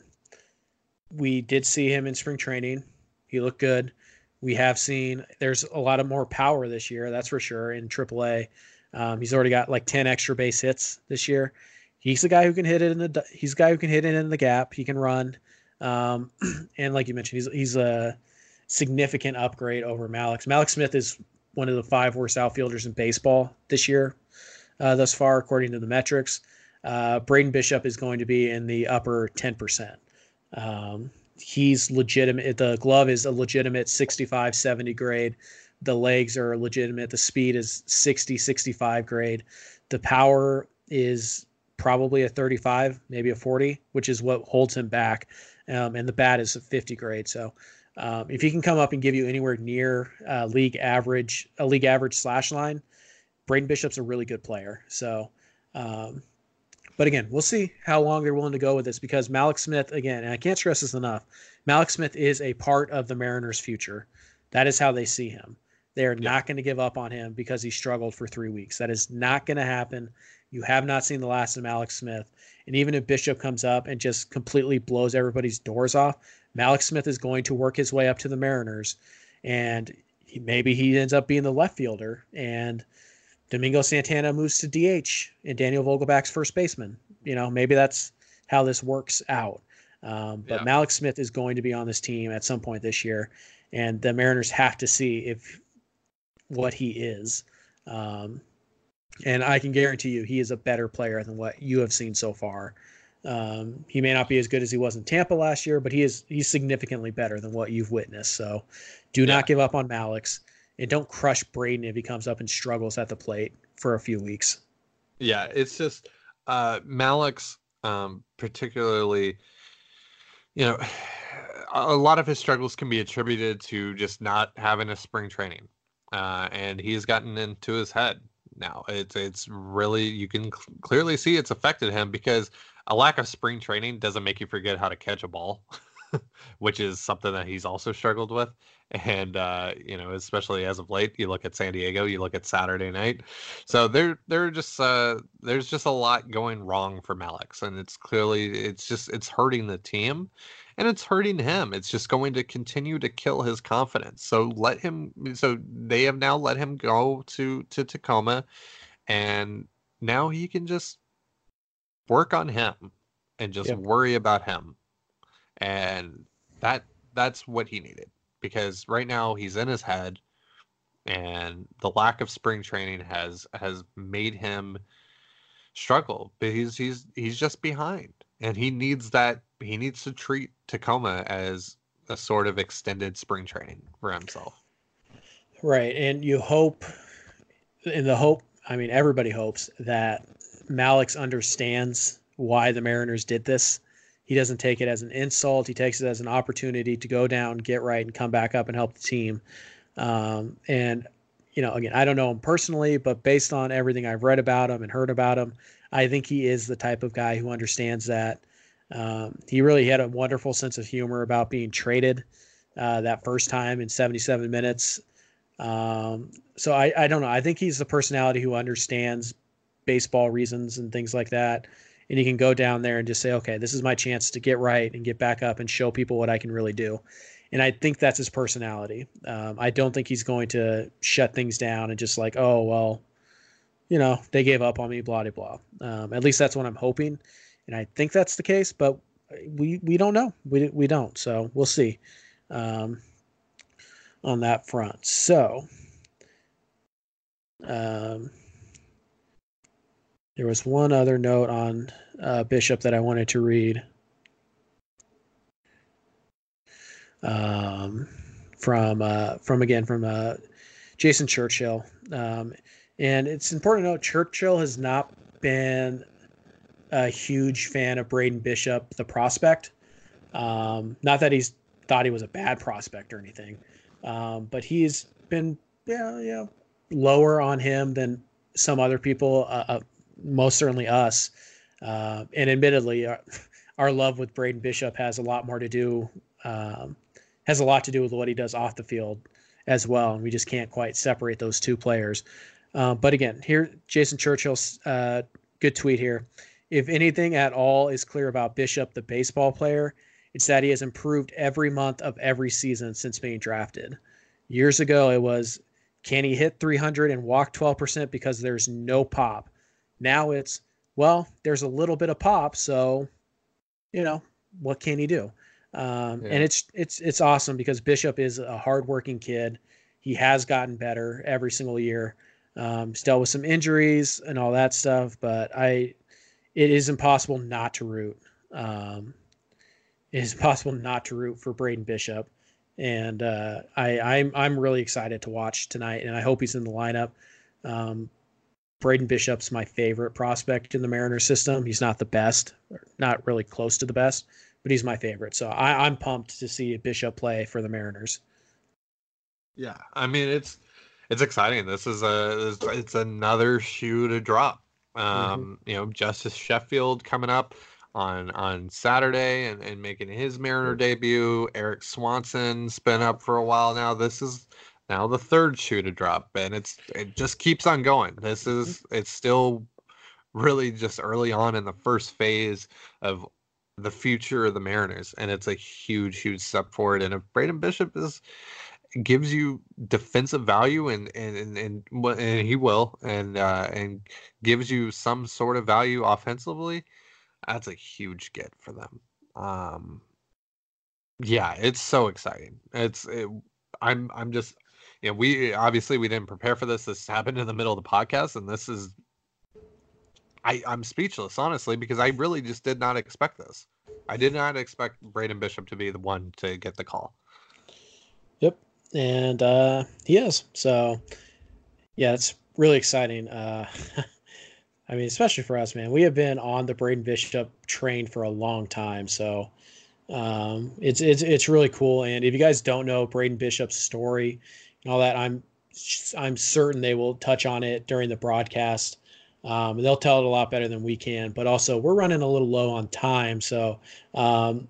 we did see him in spring training. He looked good. We have seen there's a lot of more power this year, that's for sure. In AAA, um, he's already got like ten extra base hits this year. He's the guy who can hit it in the. He's the guy who can hit it in the gap. He can run, um, and like you mentioned, he's he's a significant upgrade over Mallex. Mallex Smith is one of the five worst outfielders in baseball this year, uh, thus far, according to the metrics. Uh, Braden Bishop is going to be in the upper ten percent. Um, he's legitimate. The glove is a legitimate 65, 70 grade. The legs are legitimate. The speed is 60, 65 grade. The power is probably a 35, maybe a 40, which is what holds him back. Um, and the bat is a 50 grade. So um, if he can come up and give you anywhere near uh, league average, a league average slash line, Braden Bishop's a really good player. So, um, but again, we'll see how long they're willing to go with this because Mallex Smith, again, and I can't stress this enough, Mallex Smith is a part of the Mariners' future. That is how they see him. They are Yeah. not going to give up on him because he struggled for three weeks. That is not going to happen. You have not seen the last of Mallex Smith. And even if Bishop comes up and just completely blows everybody's doors off, Mallex Smith is going to work his way up to the Mariners. And he, maybe he ends up being the left fielder. And Domingo Santana moves to DH and Daniel Vogelbach's first baseman. You know, maybe that's how this works out. Um, but Yeah. Mallex Smith is going to be on this team at some point this year. And the Mariners have to see if what he is. Um, and I can guarantee you he is a better player than what you have seen so far. Um, he may not be as good as he was in Tampa last year, but he is he's significantly better than what you've witnessed. So do Yeah. not give up on Mallex and don't crush Braden if he comes up and struggles at the plate for a few weeks. Yeah, it's just uh Mallex um particularly you know a lot of his struggles can be attributed to just not having a spring training. Uh and he's gotten into his head now. It's it's really you can cl- clearly see it's affected him because a lack of spring training doesn't make you forget how to catch a ball, which is something that he's also struggled with. And uh, you know, especially as of late, you look at San Diego, you look at Saturday night. So there there just uh there's just a lot going wrong for Mallex and it's clearly it's just it's hurting the team and it's hurting him. It's just going to continue to kill his confidence. So let him so they have now let him go to to Tacoma and now he can just work on him and just worry about him. And that that's what he needed because right now he's in his head and the lack of spring training has has made him struggle but he's he's he's just behind and he needs that he needs to treat Tacoma as a sort of extended spring training for himself. Right. And you hope, in the hope, I mean, everybody hopes that Mallex understands why the Mariners did this. He doesn't take it as an insult. He takes it as an opportunity to go down, get right, and come back up and help the team. Um, and, you know, again, I don't know him personally, but based on everything I've read about him and heard about him, I think he is the type of guy who understands that. Um, he really had a wonderful sense of humor about being traded uh, that first time in 77 minutes. Um, so I, I don't know. I think he's the personality who understands baseball reasons and things like that. And he can go down there and just say, okay, this is my chance to get right and get back up and show people what I can really do. and I think that's his personality. Um, I don't think he's going to shut things down and just like, oh well, you know, they gave up on me, blah blah blah. Um, at least that's what I'm hoping, and I think that's the case. But we we don't know. We we don't. So we'll see um, on that front. So. Um, there was one other note on uh, Bishop that I wanted to read. Um, from uh, from again from uh, Jason Churchill, um, and it's important to note Churchill has not been a huge fan of Braden Bishop, the prospect. Um, not that he's thought he was a bad prospect or anything, um, but he's been yeah yeah lower on him than some other people, uh, uh, most certainly us. Uh, and admittedly, our, our, love with Braden Bishop has a lot more to do um, has a lot to do with what he does off the field as well, and we just can't quite separate those two players. Uh, but again, here Jason Churchill's uh, good tweet here. If anything at all is clear about Bishop, the baseball player, it's that he has improved every month of every season since being drafted. Years ago, it was can he hit 300 and walk 12% because there's no pop? Now it's, well, there's a little bit of pop. So, you know, what can he do? Um, yeah. And it's it's it's awesome because Bishop is a hardworking kid. He has gotten better every single year. Um, dealt with some injuries and all that stuff, but I, it is impossible not to root. Um, it is possible not to root for Braden Bishop and uh, I, I'm I'm really excited to watch tonight, and I hope he's in the lineup. Um, Braden Bishop's my favorite prospect in the Mariners system. He's not the best, not really close to the best, but he's my favorite. So I, I'm pumped to see Bishop play for the Mariners. Yeah, I mean it's it's exciting. This is a it's another shoe to drop. Um, mm-hmm. You know, Justus Sheffield coming up on on Saturday and, and making his Mariner debut. Erik Swanson's been up for a while now. This is now the third shoe to drop, and it's it just keeps on going. This mm-hmm. is it's still really just early on in the first phase of the future of the Mariners, and it's a huge, huge step forward. And if Braden Bishop is gives you defensive value and and and, and, and he will and uh, and gives you some sort of value offensively that's a huge get for them. Um, yeah, it's so exciting. It's it, I'm I'm just you know we obviously we didn't prepare for this. This happened in the middle of the podcast, and this is I I'm speechless honestly because I really just did not expect this. I did not expect Braden Bishop to be the one to get the call. Yep, and uh, he is. So yeah, it's really exciting. Uh, I mean, especially for us, man. We have been on the Braden Bishop train for a long time, so um, it's it's it's really cool. And if you guys don't know Braden Bishop's story all that, I'm I'm certain they will touch on it during the broadcast. Um, they'll tell it a lot better than we can. But also, we're running a little low on time, so um,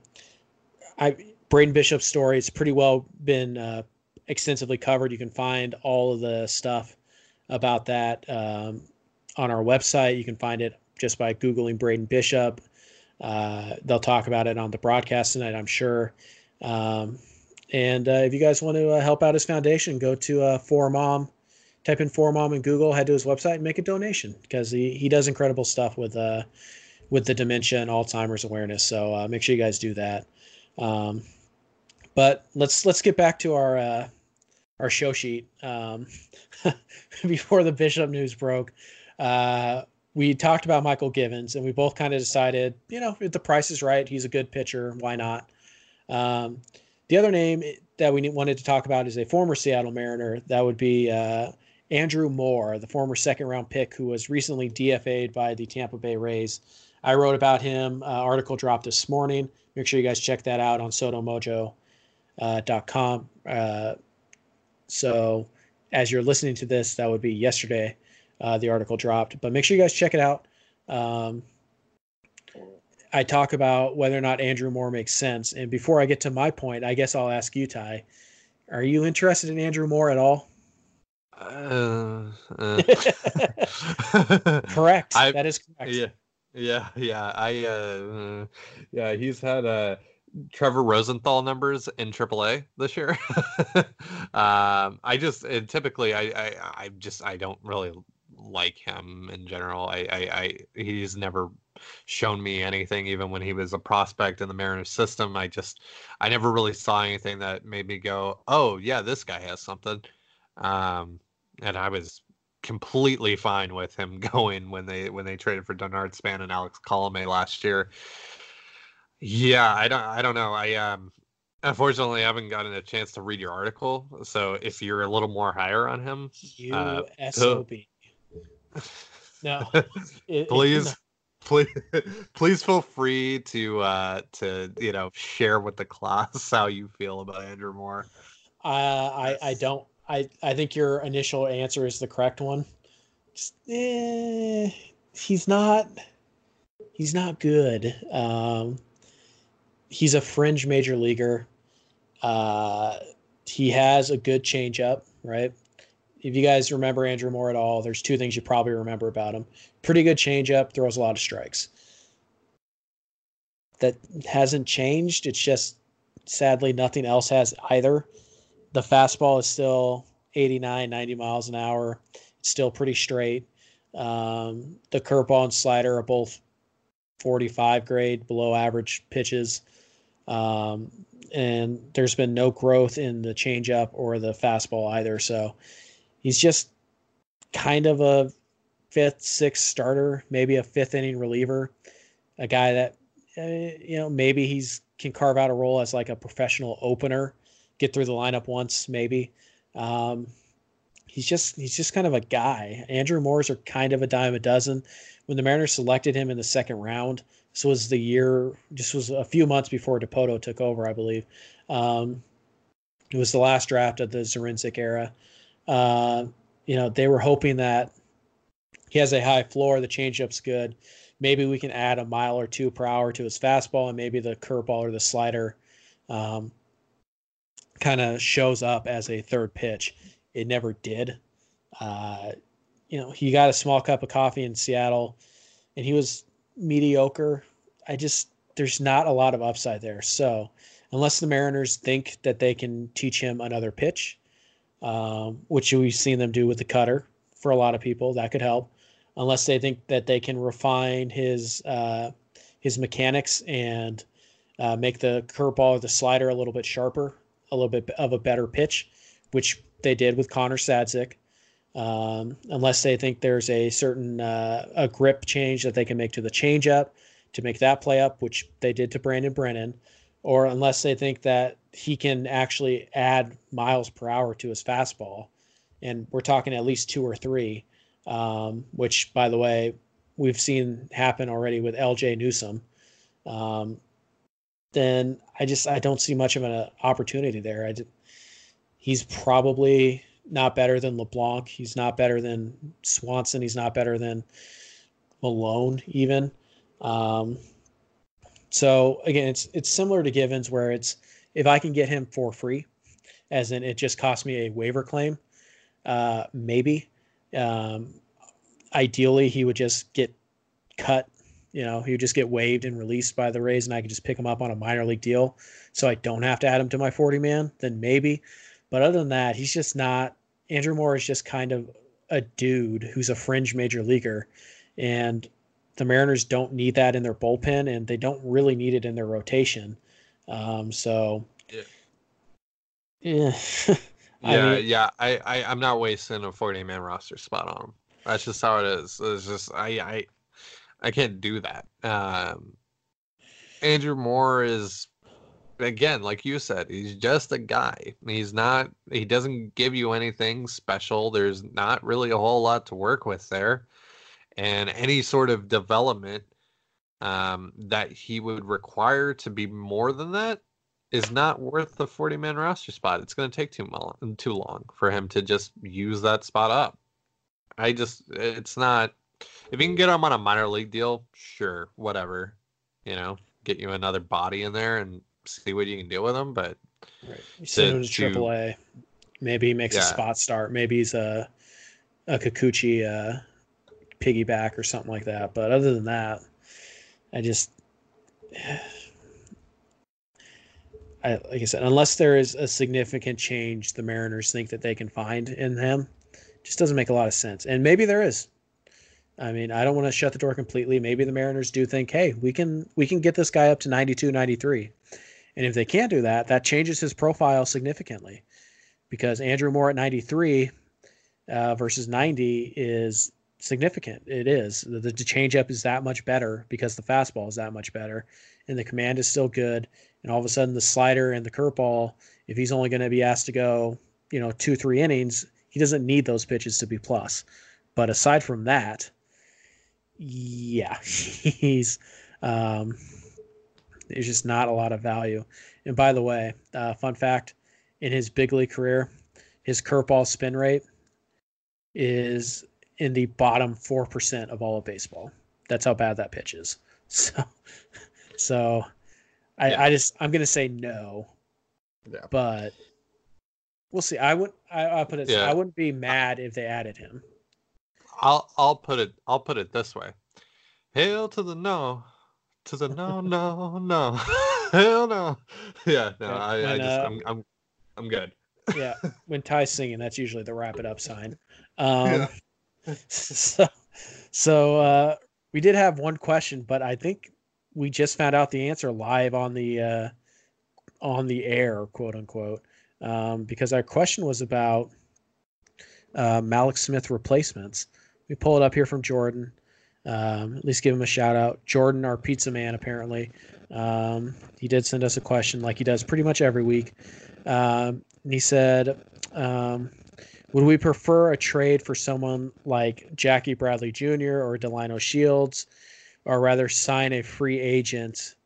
I Braden Bishop's story it's pretty well been uh, extensively covered. You can find all of the stuff about that um, on our website. You can find it just by Googling Braden Bishop. Uh, they'll talk about it on the broadcast tonight, I'm sure. Um, and uh, if you guys want to uh, help out his foundation, go to uh, For Mom, type in For Mom in Google, head to his website, and make a donation because he, he does incredible stuff with uh, with the dementia and Alzheimer's awareness. So uh, make sure you guys do that. Um, but let's let's get back to our uh, our show sheet. Um, before the Bishop news broke, uh, we talked about Mychal Givens, and we both kind of decided, you know, if the price is right, he's a good pitcher. Why not? Um, the other name that we wanted to talk about is a former Seattle Mariner. That would be uh, Andrew Moore, the former second round pick who was recently DFA'd by the Tampa Bay Rays. I wrote about him. Uh, article dropped this morning. Make sure you guys check that out on sodomojo.com. Uh, uh, so, as you're listening to this, that would be yesterday uh, the article dropped. But make sure you guys check it out. Um, I talk about whether or not Andrew Moore makes sense. And before I get to my point, I guess I'll ask you, Ty. Are you interested in Andrew Moore at all? Uh, uh. correct. I, that is correct. Yeah, yeah, yeah. I, uh, yeah, he's had a Trevor Rosenthal numbers in AAA this year. um, I just typically I, I I just I don't really like him in general. I, I, I he's never shown me anything even when he was a prospect in the Mariners system. I just I never really saw anything that made me go, "Oh, yeah, this guy has something." Um, and I was completely fine with him going when they when they traded for Denard Span and Alex Colome last year. Yeah, I don't I don't know. I um unfortunately I haven't gotten a chance to read your article. So if you're a little more higher on him, you uh, SOB. No. It, please it, please please feel free to uh to you know share with the class how you feel about Andrew Moore. Uh, I I don't I I think your initial answer is the correct one. Just, eh, he's not he's not good. Um, he's a fringe major leaguer. Uh, he has a good changeup, right? If you guys remember Andrew Moore at all, there's two things you probably remember about him. Pretty good changeup, throws a lot of strikes. That hasn't changed. It's just sadly nothing else has either. The fastball is still 89, 90 miles an hour. It's still pretty straight. Um, the curveball and slider are both 45 grade, below average pitches. Um, and there's been no growth in the changeup or the fastball either. So he's just kind of a fifth, sixth starter, maybe a fifth inning reliever, a guy that uh, you know maybe he's can carve out a role as like a professional opener, get through the lineup once maybe. Um, he's just he's just kind of a guy. Andrew Moore's are kind of a dime a dozen. When the Mariners selected him in the second round, this was the year, just was a few months before Dipoto took over, I believe. Um, it was the last draft of the Zduriencik era. Uh, you know, they were hoping that he has a high floor, the changeup's good. Maybe we can add a mile or two per hour to his fastball, and maybe the curveball or the slider um, kind of shows up as a third pitch. It never did. Uh, you know, he got a small cup of coffee in Seattle, and he was mediocre. I just there's not a lot of upside there. So unless the Mariners think that they can teach him another pitch, um, which we've seen them do with the cutter for a lot of people, that could help. Unless they think that they can refine his uh, his mechanics and uh, make the curveball or the slider a little bit sharper, a little bit of a better pitch, which they did with Connor Sadzeck. um, unless they think there's a certain uh, a grip change that they can make to the changeup to make that play up, which they did to Brandon Brennan, or unless they think that he can actually add miles per hour to his fastball, and we're talking at least two or three, um, which by the way we've seen happen already with L.J. Newsome. Um, then I just I don't see much of an opportunity there. I he's probably not better than LeBlanc. He's not better than Swanson. He's not better than Milone even. Um, so again, it's it's similar to Givens where it's if I can get him for free, as in it just cost me a waiver claim, uh, maybe. Um, ideally, he would just get cut. You know, he would just get waived and released by the Rays, and I could just pick him up on a minor league deal, so I don't have to add him to my forty man. Then maybe. But other than that, he's just not. Andrew Moore is just kind of a dude who's a fringe major leaguer, and the Mariners don't need that in their bullpen, and they don't really need it in their rotation. Um, so, yeah, yeah, yeah, mean, yeah. I, I, I'm not wasting a 40 man roster spot on him. That's just how it is. It's just I, I, I can't do that. Um, Andrew Moore is again, like you said, he's just a guy. He's not. He doesn't give you anything special. There's not really a whole lot to work with there, and any sort of development um, that he would require to be more than that is not worth the 40 man roster spot. It's going to take too long, too long for him to just use that spot up. I just, it's not. If you can get him on a minor league deal, sure, whatever. You know, get you another body in there and see what you can do with him. But right. you send him to Triple A. Maybe he makes yeah. a spot start. Maybe he's a a Kikuchi uh, piggyback or something like that. But other than that, I just I, like I said, unless there is a significant change the Mariners think that they can find in him, just doesn't make a lot of sense. And maybe there is. I mean, I don't want to shut the door completely. Maybe the Mariners do think, hey, we can we can get this guy up to 92, 93. And if they can't do that, that changes his profile significantly. Because Andrew Moore at 93 uh, versus 90 is significant. It is. The, the changeup is that much better because the fastball is that much better. And the command is still good. And all of a sudden, the slider and the curveball, if he's only going to be asked to go, you know, two, three innings, he doesn't need those pitches to be plus. But aside from that, yeah, he's um, there's just not a lot of value. And by the way, uh, fun fact: in his big league career, his curveball spin rate is in the bottom four percent of all of baseball. That's how bad that pitch is. So, so I, yeah. I just I'm gonna say no. Yeah. But we'll see. I would I, I'll put it. Yeah. I wouldn't be mad if they added him. I'll I'll put it I'll put it this way. Hail to the no, to the no no no, hell no. Yeah, no, yeah, I, when, I just uh, I'm I'm I'm good. yeah, when Ty's singing, that's usually the wrap it up sign. Um, yeah. so so uh, we did have one question, but I think we just found out the answer live on the uh, on the air, quote unquote, um, because our question was about uh, Mallex Smith replacements. We pull it up here from Jordan. Um, at least give him a shout out. Jordan, our pizza man, apparently. Um, he did send us a question like he does pretty much every week. Um, and he said, um, would we prefer a trade for someone like Jackie Bradley Jr. or Delino Shields, or rather sign a free agent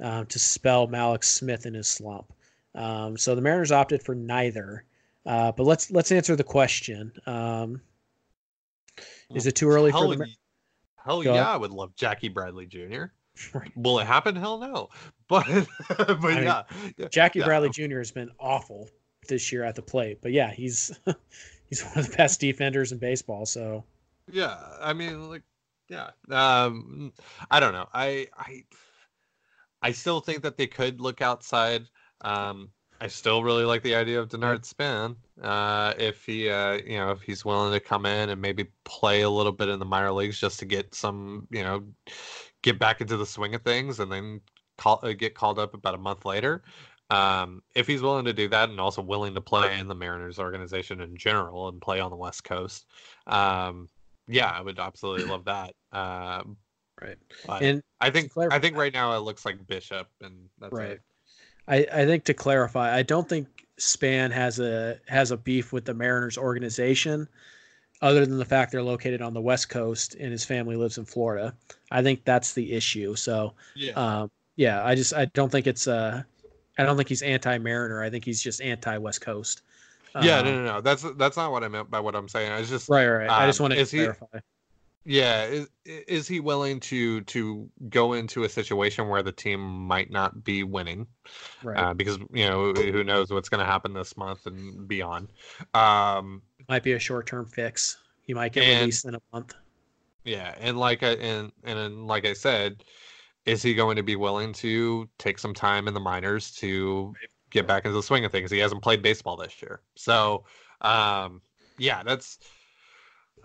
um, to spell Mallex Smith in his slump? Um, so the Mariners opted for neither. Uh, but let's let's answer the question. Um, is it too early hell, for the? Hell Go yeah, ahead. I would love Jackie Bradley Jr. Will it happen? Hell no. But but I yeah, mean, yeah, Jackie yeah. Bradley Jr. has been awful this year at the plate. But yeah, he's he's one of the best defenders in baseball. So yeah, I mean, like, yeah, um, I don't know. I I I still think that they could look outside. Um, I still really like the idea of Denard Span. Uh, if he, uh, you know, if he's willing to come in and maybe play a little bit in the minor leagues just to get some, you know, get back into the swing of things, and then call uh, get called up about a month later. Um, if he's willing to do that and also willing to play in the Mariners organization in general and play on the West Coast, um, yeah, I would absolutely love that. Um, right. And I think I think right now it looks like Bishop, and that's right. It. I, I think to clarify, I don't think Span has a has a beef with the Mariners organization, other than the fact they're located on the West Coast and his family lives in Florida. I think that's the issue. So yeah, um, yeah, I just I don't think it's uh I don't think he's anti-Mariner. I think he's just anti-West Coast. Yeah, um, no, no, no. That's that's not what I meant by what I'm saying. I was just right, right. Um, I just um, want to clarify. He, yeah, is is he willing to to go into a situation where the team might not be winning, right? Uh, because you know who knows what's going to happen this month and beyond. Um, might be a short term fix. He might get and, released in a month. Yeah, and like I and and like I said, is he going to be willing to take some time in the minors to get back into the swing of things? He hasn't played baseball this year, so um, yeah, that's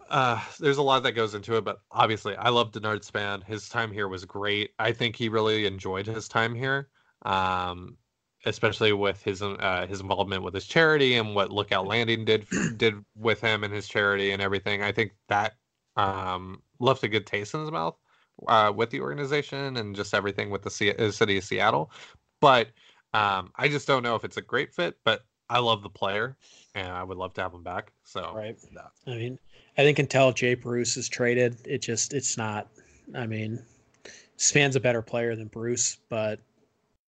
uh, there's a lot that goes into it, but obviously, I love Denard Span. His time here was great. I think he really enjoyed his time here, um, especially with his uh, his involvement with his charity and what Lookout Landing did did with him and his charity and everything. I think that um, left a good taste in his mouth uh, with the organization and just everything with the C- uh, city of Seattle. But um, I just don't know if it's a great fit. But I love the player, and I would love to have him back. So right. I mean, I think until Jay Bruce is traded, it just it's not. I mean, Span's a better player than Bruce, but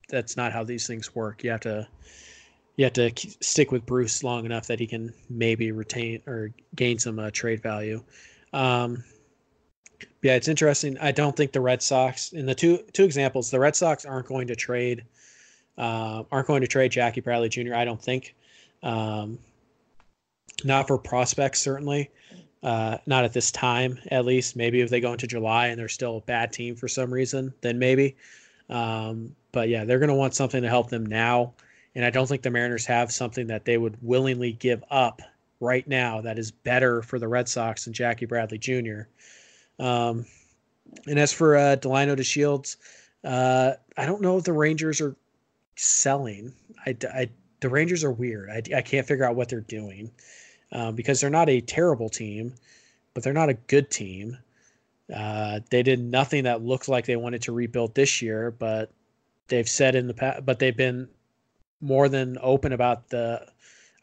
that's not how these things work. You have to you have to stick with Bruce long enough that he can maybe retain or gain some uh, trade value. Um, yeah, it's interesting. I don't think the Red Sox in the two two examples, the Red Sox aren't going to trade uh, aren't going to trade Jackie Bradley Jr. I don't think. Um, not for prospects, certainly. Uh, not at this time, at least. Maybe if they go into July and they're still a bad team for some reason, then maybe. Um, but yeah, they're going to want something to help them now. And I don't think the Mariners have something that they would willingly give up right now that is better for the Red Sox than Jackie Bradley Jr. Um, and as for uh, Delino DeShields, uh, I don't know if the Rangers are selling. I, I the Rangers are weird. I, I can't figure out what they're doing um, because they're not a terrible team, but they're not a good team. Uh, they did nothing that looked like they wanted to rebuild this year, but they've said in the past, but they've been more than open about the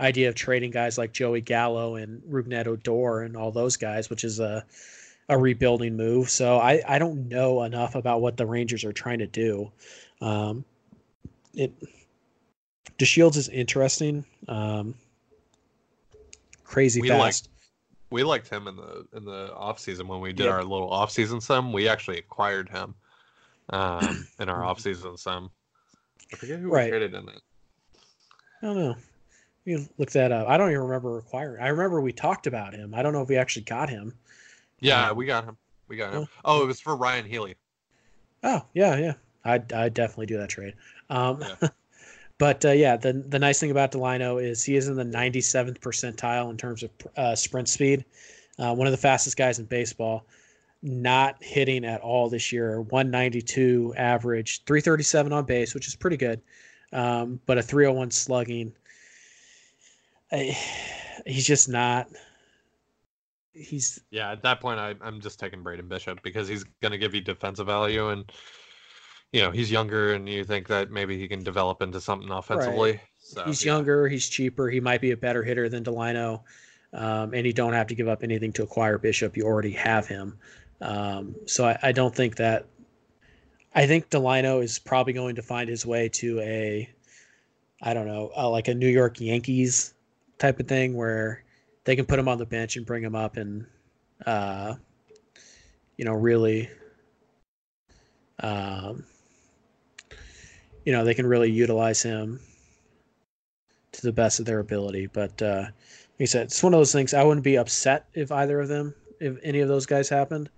idea of trading guys like Joey Gallo and Rougned Odor and all those guys, which is a a rebuilding move. So I I don't know enough about what the Rangers are trying to do. Um, it DeShields is interesting. Um, crazy We fast. liked- We liked him in the in the off season when we did Yeah. our little off season sim. We actually acquired him um, in our off season sim. I forget who Right. traded in it. I don't know. You look that up. I don't even remember acquiring. I remember we talked about him. I don't know if we actually got him. Yeah, Um, we got him. We got him. oh, Oh, it was for Ryan Healy. Oh yeah, yeah. I'd I'd definitely do that trade. Um, Yeah. but uh, yeah, the the nice thing about Delino is he is in the 97th percentile in terms of uh, sprint speed. Uh, one of the fastest guys in baseball. Not hitting at all this year. 192 average, 337 on base, which is pretty good. Um, but a 301 slugging. I, he's just not. He's Yeah, at that point, I, I'm just taking Braden Bishop because he's going to give you defensive value, and you know he's younger, and you think that maybe he can develop into something offensively. So he's yeah. younger, he's cheaper, he might be a better hitter than Delino, um, and you don't have to give up anything to acquire Bishop. You already have him, um, so I, I don't think that. I think Delino is probably going to find his way to a, I don't know, uh, like a New York Yankees type of thing where they can put him on the bench and bring him up and, uh, you know, really, um, you know, they can really utilize him to the best of their ability. But uh, like I said, it's one of those things. I wouldn't be upset if either of them, if any of those guys happened.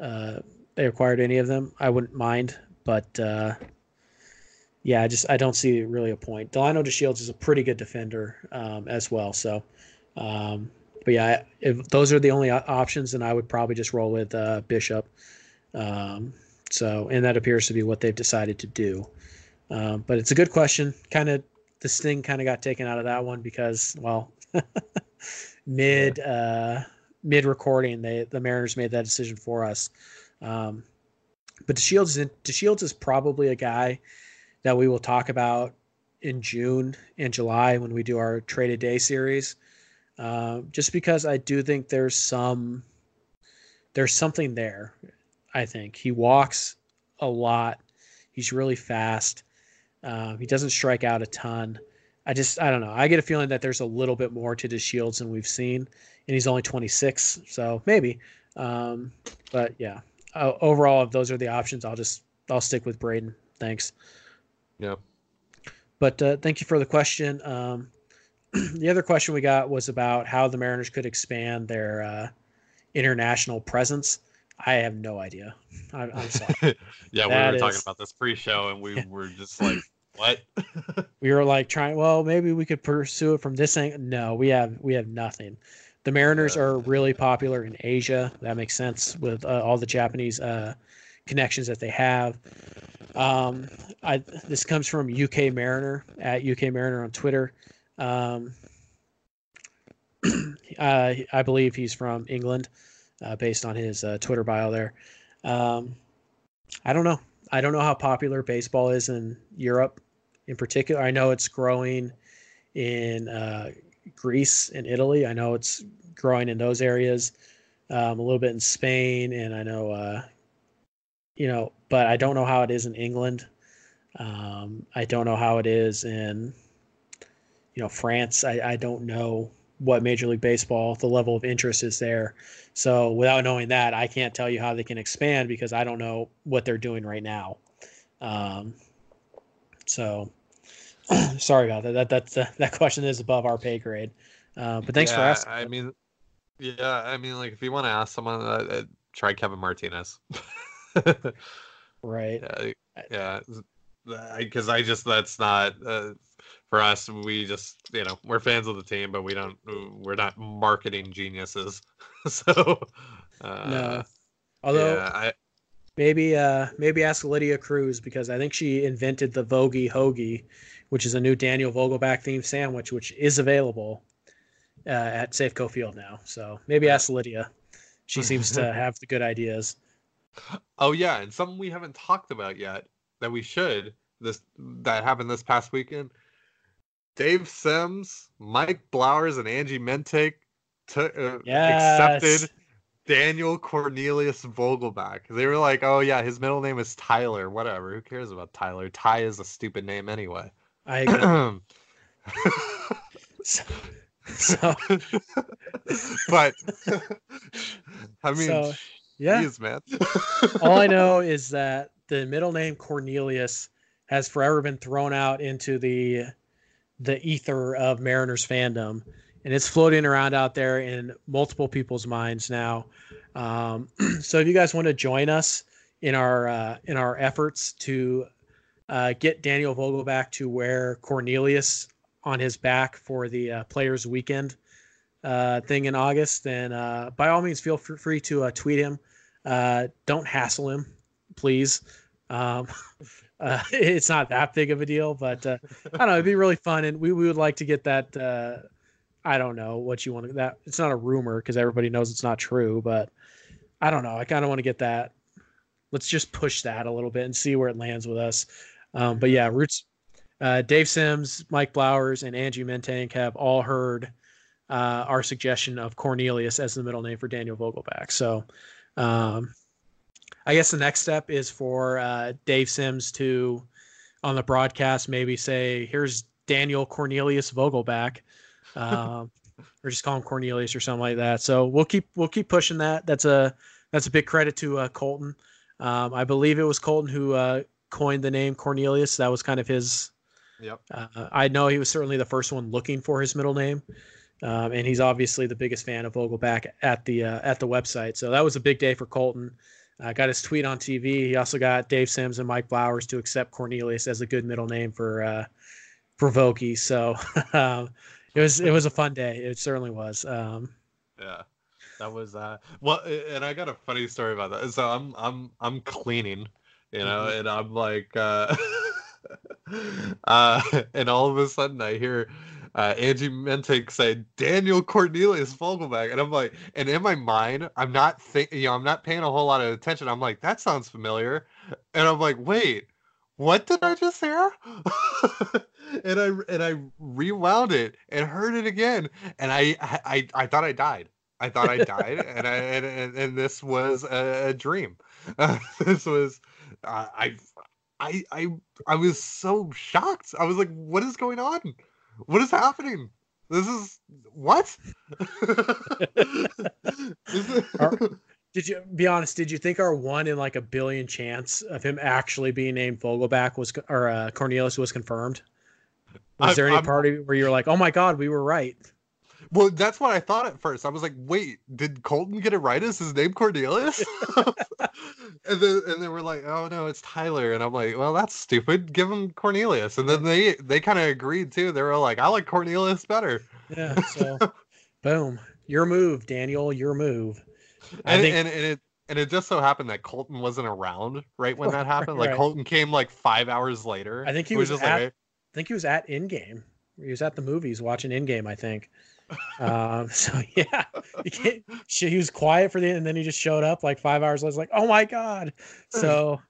Uh, they acquired any of them, I wouldn't mind. But uh, yeah, I just I don't see really a point. Delino DeShields is a pretty good defender um, as well. So, um, but yeah, if those are the only options, then I would probably just roll with uh, Bishop. Um, so, and that appears to be what they've decided to do. Um, but it's a good question. Kind of this thing kind of got taken out of that one because, well, mid uh, mid recording, they the Mariners made that decision for us. Um, but DeShields is DeShields is probably a guy that we will talk about in June and July when we do our traded day series. Uh, just because I do think there's some there's something there. I think he walks a lot. He's really fast. Um, he doesn't strike out a ton. I just I don't know. I get a feeling that there's a little bit more to DeShields than we've seen, and he's only 26, so maybe. Um, but yeah, uh, overall, if those are the options, I'll just I'll stick with Braden. Thanks. Yeah. But uh, thank you for the question. Um, the other question we got was about how the Mariners could expand their uh, international presence. I have no idea. I, I'm sorry. yeah, we That were talking about this pre-show, and we were just like, "What?" we were like trying. Well, maybe we could pursue it from this angle. No, we have we have nothing. The Mariners Yeah. are really popular in Asia. That makes sense with uh, all the Japanese uh, connections that they have. Um, I this comes from UK Mariner at UK Mariner on Twitter. Um, uh, I believe he's from England, uh, based on his uh, Twitter bio there. Um, I don't know. I don't know how popular baseball is in Europe, in particular. I know it's growing in uh, Greece and Italy. I know it's growing in those areas, um, a little bit in Spain, and I know, uh, you know, but I don't know how it is in England. Um, I don't know how it is in, you know, France. I, I don't know what Major League Baseball, the level of interest is there. So without knowing that, I can't tell you how they can expand because I don't know what they're doing right now. Um, so sorry about that. That that's uh, that question is above our pay grade. Uh, but thanks for asking. I mean, yeah, I mean, like if you want to ask someone, uh, uh, try Kevin Martinez. right. yeah, yeah, because I, I just that's not uh, for us. We just you know we're fans of the team, but we don't we're not marketing geniuses. so uh, no. Although yeah, I, maybe uh maybe ask Lydia Cruz because I think she invented the Vogie Hoagie, which is a new Daniel Vogelbach themed sandwich, which is available uh, at Safeco Field now. So maybe ask Lydia. She seems to have the good ideas. oh yeah, and something we haven't talked about yet that we should this that happened this past weekend. Dave Sims, Mike Blowers, and Angie Mente t- uh, Yes. accepted Daniel Cornelius Vogelbach. They were like, "Oh yeah, his middle name is Tyler. Whatever. Who cares about Tyler? Ty is a stupid name anyway." I agree. so, so but I mean, So, yeah. geez, man. all I know is that the middle name Cornelius has forever been thrown out into the the ether of Mariners fandom, and it's floating around out there in multiple people's minds now. Um, so if you guys want to join us in our uh, in our efforts to uh, get Daniel Vogelbach to where Cornelius on his back for the uh, Players Weekend uh, thing in August, then uh, by all means feel fr- free to uh, tweet him. Don't hassle him, please. Um, uh, it's not that big of a deal, but uh, I don't know. It'd be really fun, and we, we would like to get that. Uh, I don't know what you want to that. It's not a rumor because everybody knows it's not true, but I don't know. I kind of want to get that. Let's just push that a little bit and see where it lands with us. Um, but yeah, Roots, uh, Dave Sims, Mike Blowers, and Angie Mentink have all heard uh, our suggestion of Cornelius as the middle name for Daniel Vogelbach. So um, I guess the next step is for uh, Dave Sims to, on the broadcast, maybe say, "Here's Daniel Cornelius Vogelbach," um, or just call him Cornelius or something like that. So we'll keep we'll keep pushing that. That's a that's a big credit to uh, Colton. Um, I believe it was Colton who uh, coined the name Cornelius. That was kind of his. Yep. Uh, I know he was certainly the first one looking for his middle name, um, and he's obviously the biggest fan of Vogelbach at the uh, at the website. So that was a big day for Colton. Uh, got his tweet on TV. He also got Dave Sims and Mike Blowers to accept Cornelius as a good middle name for uh, for Vokey. So um, it was it was a fun day. It certainly was. Um, Yeah. That was uh well and I got a funny story about that. So I'm I'm I'm cleaning, you know, Mhm. and I'm like uh uh and all of a sudden I hear uh Angie Mentink said Daniel Cornelius Vogelbach and I'm like and in my mind I'm not think you know I'm not paying a whole lot of attention. I'm like that sounds familiar. And I'm like wait what did I just hear? and I and I rewound it and heard it again, and I I I thought I died. I thought I died, and I and, and, and this was a, a dream. Uh, this was uh, I I I I was so shocked. I was like, "What is going on? What is happening? This is what?" This is- Are- did you be honest? Did you think our one in like a billion chance of him actually being named Vogelbach was or uh, Cornelius was confirmed? Was I'm- there any I'm- party where you're like, "Oh my God, we were right"? Well, that's what I thought at first. I was like, "Wait, did Colton get it right? Is his name Cornelius?" and then and then we're like, "Oh no, it's Tyler." And I'm like, "Well, that's stupid. Give him Cornelius." And then they they kind of agreed too. They were like, "I like Cornelius better." Yeah. So, boom, your move, Daniel. Your move. I And, think and and it and it just so happened that Colton wasn't around right when that happened. Like Right. Colton came like five hours later. I think he was just at- like, I think he was at Endgame. He was at the movies watching Endgame. I think. Um, so yeah, he, she, he was quiet for the and then he just showed up like five hours later. Like, oh my god. So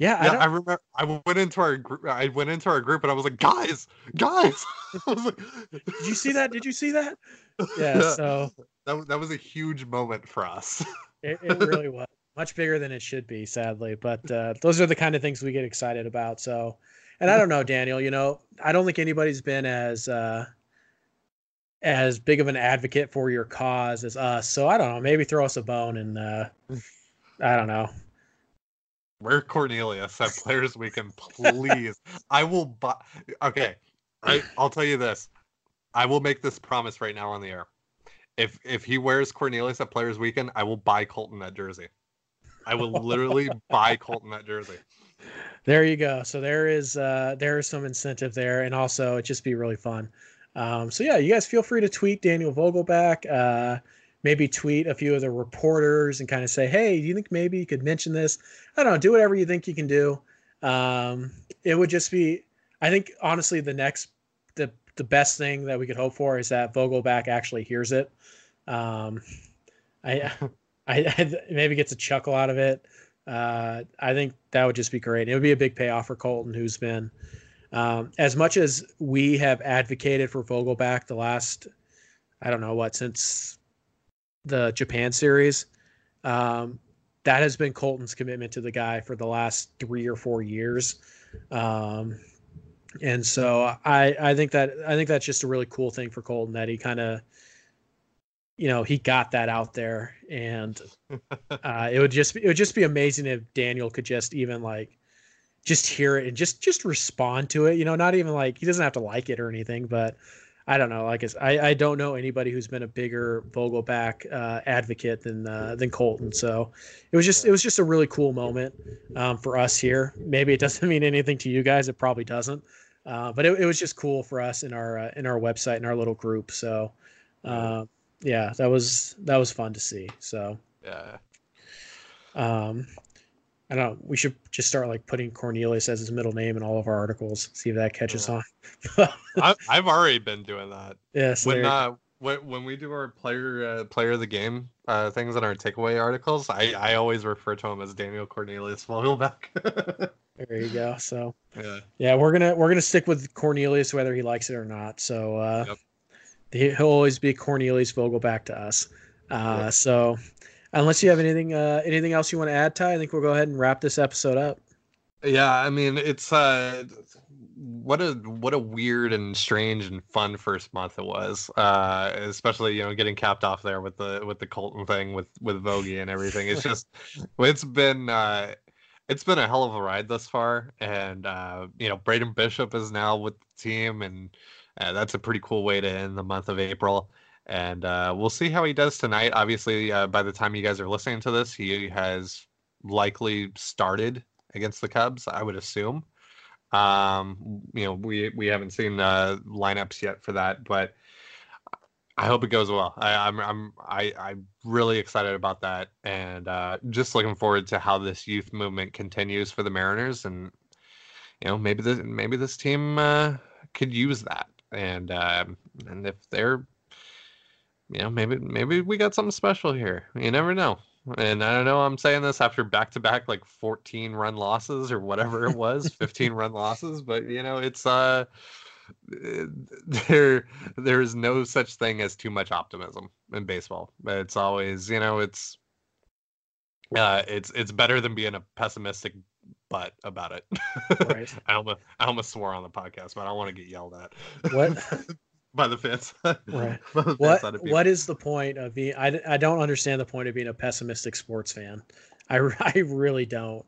yeah, I yeah, don't, I, remember. I went into our group. I went into our group and I was like, "Guys, guys!" I was like, did you see that? Did you see that? Yeah. So that was that was a huge moment for us. It, it really was much bigger than it should be, sadly. But uh, those are the kind of things we get excited about. So, and I don't know, Daniel. You know, I don't think anybody's been as uh, as big of an advocate for your cause as us. So I don't know. Maybe throw us a bone and uh, I don't know. We're Cornelius at Players Weekend, please. I will buy. Okay, I I'll tell you this. I will make this promise right now on the air. If if he wears Cornelius at Players Weekend, I will buy Colton that jersey. I will literally buy Colton that jersey. there you go. So there is uh, there is some incentive there, and also it just be really fun. Um, so yeah, you guys feel free to tweet Daniel Vogelbach. Uh, maybe tweet a few of the reporters and kind of say, hey, do you think maybe you could mention this? I don't know. Do whatever you think you can do. Um, it would just be, I think, honestly, the next, the the best thing that we could hope for is that Vogelbach actually hears it. Um, I, I, I maybe gets a chuckle out of it. Uh, I think that would just be great. It would be a big payoff for Colton, who's been, um, as much as we have advocated for Vogelbach the last, I don't know what, since the Japan series. Um, that has been Colton's commitment to the guy for the last three or four years. Um, and so I, I think that I think that's just a really cool thing for Colton that he kind of, you know, he got that out there, and uh, it would just it would just be amazing if Daniel could just even like just hear it and just just respond to it. You know, not even like he doesn't have to like it or anything, but I don't know. Like I, I don't know anybody who's been a bigger Vogelbach uh, advocate than uh, than Colton. So it was just it was just a really cool moment um, for us here. Maybe it doesn't mean anything to you guys. It probably doesn't. Uh, but it, it was just cool for us in our uh, in our website in our little group. So uh, yeah, that was that was fun to see. So yeah. Um, I don't know. We should just start like putting Cornelius as his middle name in all of our articles. See if that catches on. I, I've already been doing that. Yes. When uh, when, when we do our player uh, player of the game uh, things in our takeaway articles, I, I always refer to him as Daniel Cornelius Vogelbach. there you go. So yeah, yeah, we're gonna we're gonna stick with Cornelius whether he likes it or not. So uh, Yep. he- he'll always be Cornelius Vogelbach to us. Uh, Yep. So unless you have anything uh, anything else you want to add, Ty, I think we'll go ahead and wrap this episode up. yeah. I mean, it's uh, what a what a weird and strange and fun first month it was. Uh, especially you know getting capped off there with the with the Colton thing with with Vogie and everything. It's just it's been uh, it's been a hell of a ride thus far, and uh, you know Braden Bishop is now with the team, and uh, that's a pretty cool way to end the month of April. And uh, we'll see how he does tonight. Obviously, uh, by the time you guys are listening to this, he has likely started against the Cubs. I would assume. Um, you know, we we haven't seen uh, lineups yet for that, but I hope it goes well. I, I'm I'm I, I'm really excited about that, and uh, just looking forward to how this youth movement continues for the Mariners, and you know maybe this maybe this team uh, could use that, and um, and if they're you know maybe maybe we got something special here. You never know. And I don't know. I'm saying this after back to back like 14 run losses or whatever it was, 15 run losses. But you know, it's uh, there there is no such thing as too much optimism in baseball. It's always you know it's uh it's it's better than being a pessimistic butt about it. Right. I almost I almost swore on the podcast, but I don't want to get yelled at. What? By the fans? Right. The What side of people. what is the point of being? I, I don't understand the point of being a pessimistic sports fan. I, I really don't.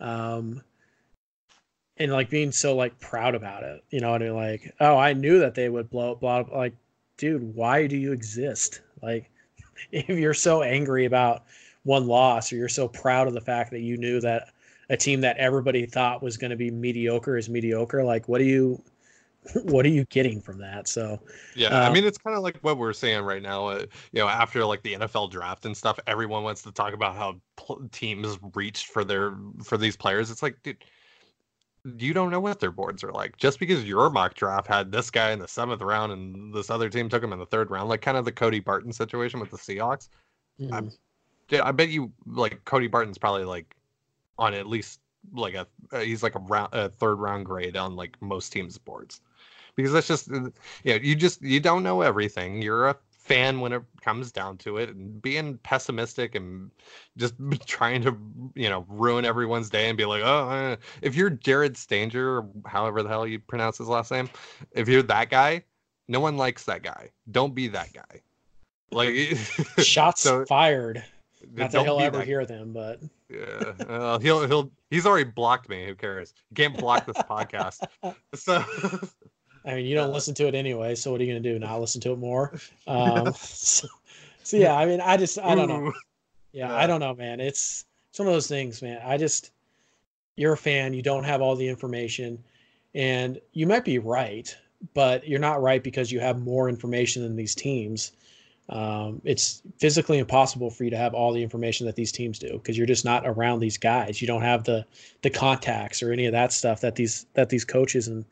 Um, and like being so like proud about it, you know, and like, oh, I knew that they would blow blah, blah like, dude, why do you exist? Like, if you're so angry about one loss, or you're so proud of the fact that you knew that a team that everybody thought was going to be mediocre is mediocre, like, what do you, what are you getting from that? So, Yeah, I Um, mean it's kind of like what we're saying right now. Uh, you know, after like the NFL draft and stuff, everyone wants to talk about how pl- teams reached for their for these players. It's like, dude, you don't know what their boards are like. Just because your mock draft had this guy in the seventh round and this other team took him in the third round, like kind of the Cody Barton situation with the Seahawks. mm, Dude, I bet you like Cody Barton's probably like on at least like a uh, he's like a round a third round grade on like most teams' boards because that's just you know you just you don't know everything. You're a fan when it comes down to it, and being pessimistic and just trying to you know ruin everyone's day and be like, oh, uh, if you're Jared Stanger or however the hell you pronounce his last name, if you're that guy, no one likes that guy. Don't be that guy. Like shots so- fired. Not that he'll ever that hear them, but yeah, uh, he'll he'll he's already blocked me. Who cares? You can't block this podcast. So I mean, you don't listen to it anyway. So what are you going to do? Not listen to it more? Um, so, so yeah, I mean, I just I don't know. Yeah, Yeah. I don't know, man. It's it's one of those things, man. I just you're a fan, you don't have all the information, and you might be right, but you're not right because you have more information than these teams. Um, it's physically impossible for you to have all the information that these teams do because you're just not around these guys. You don't have the the contacts or any of that stuff that these that these coaches and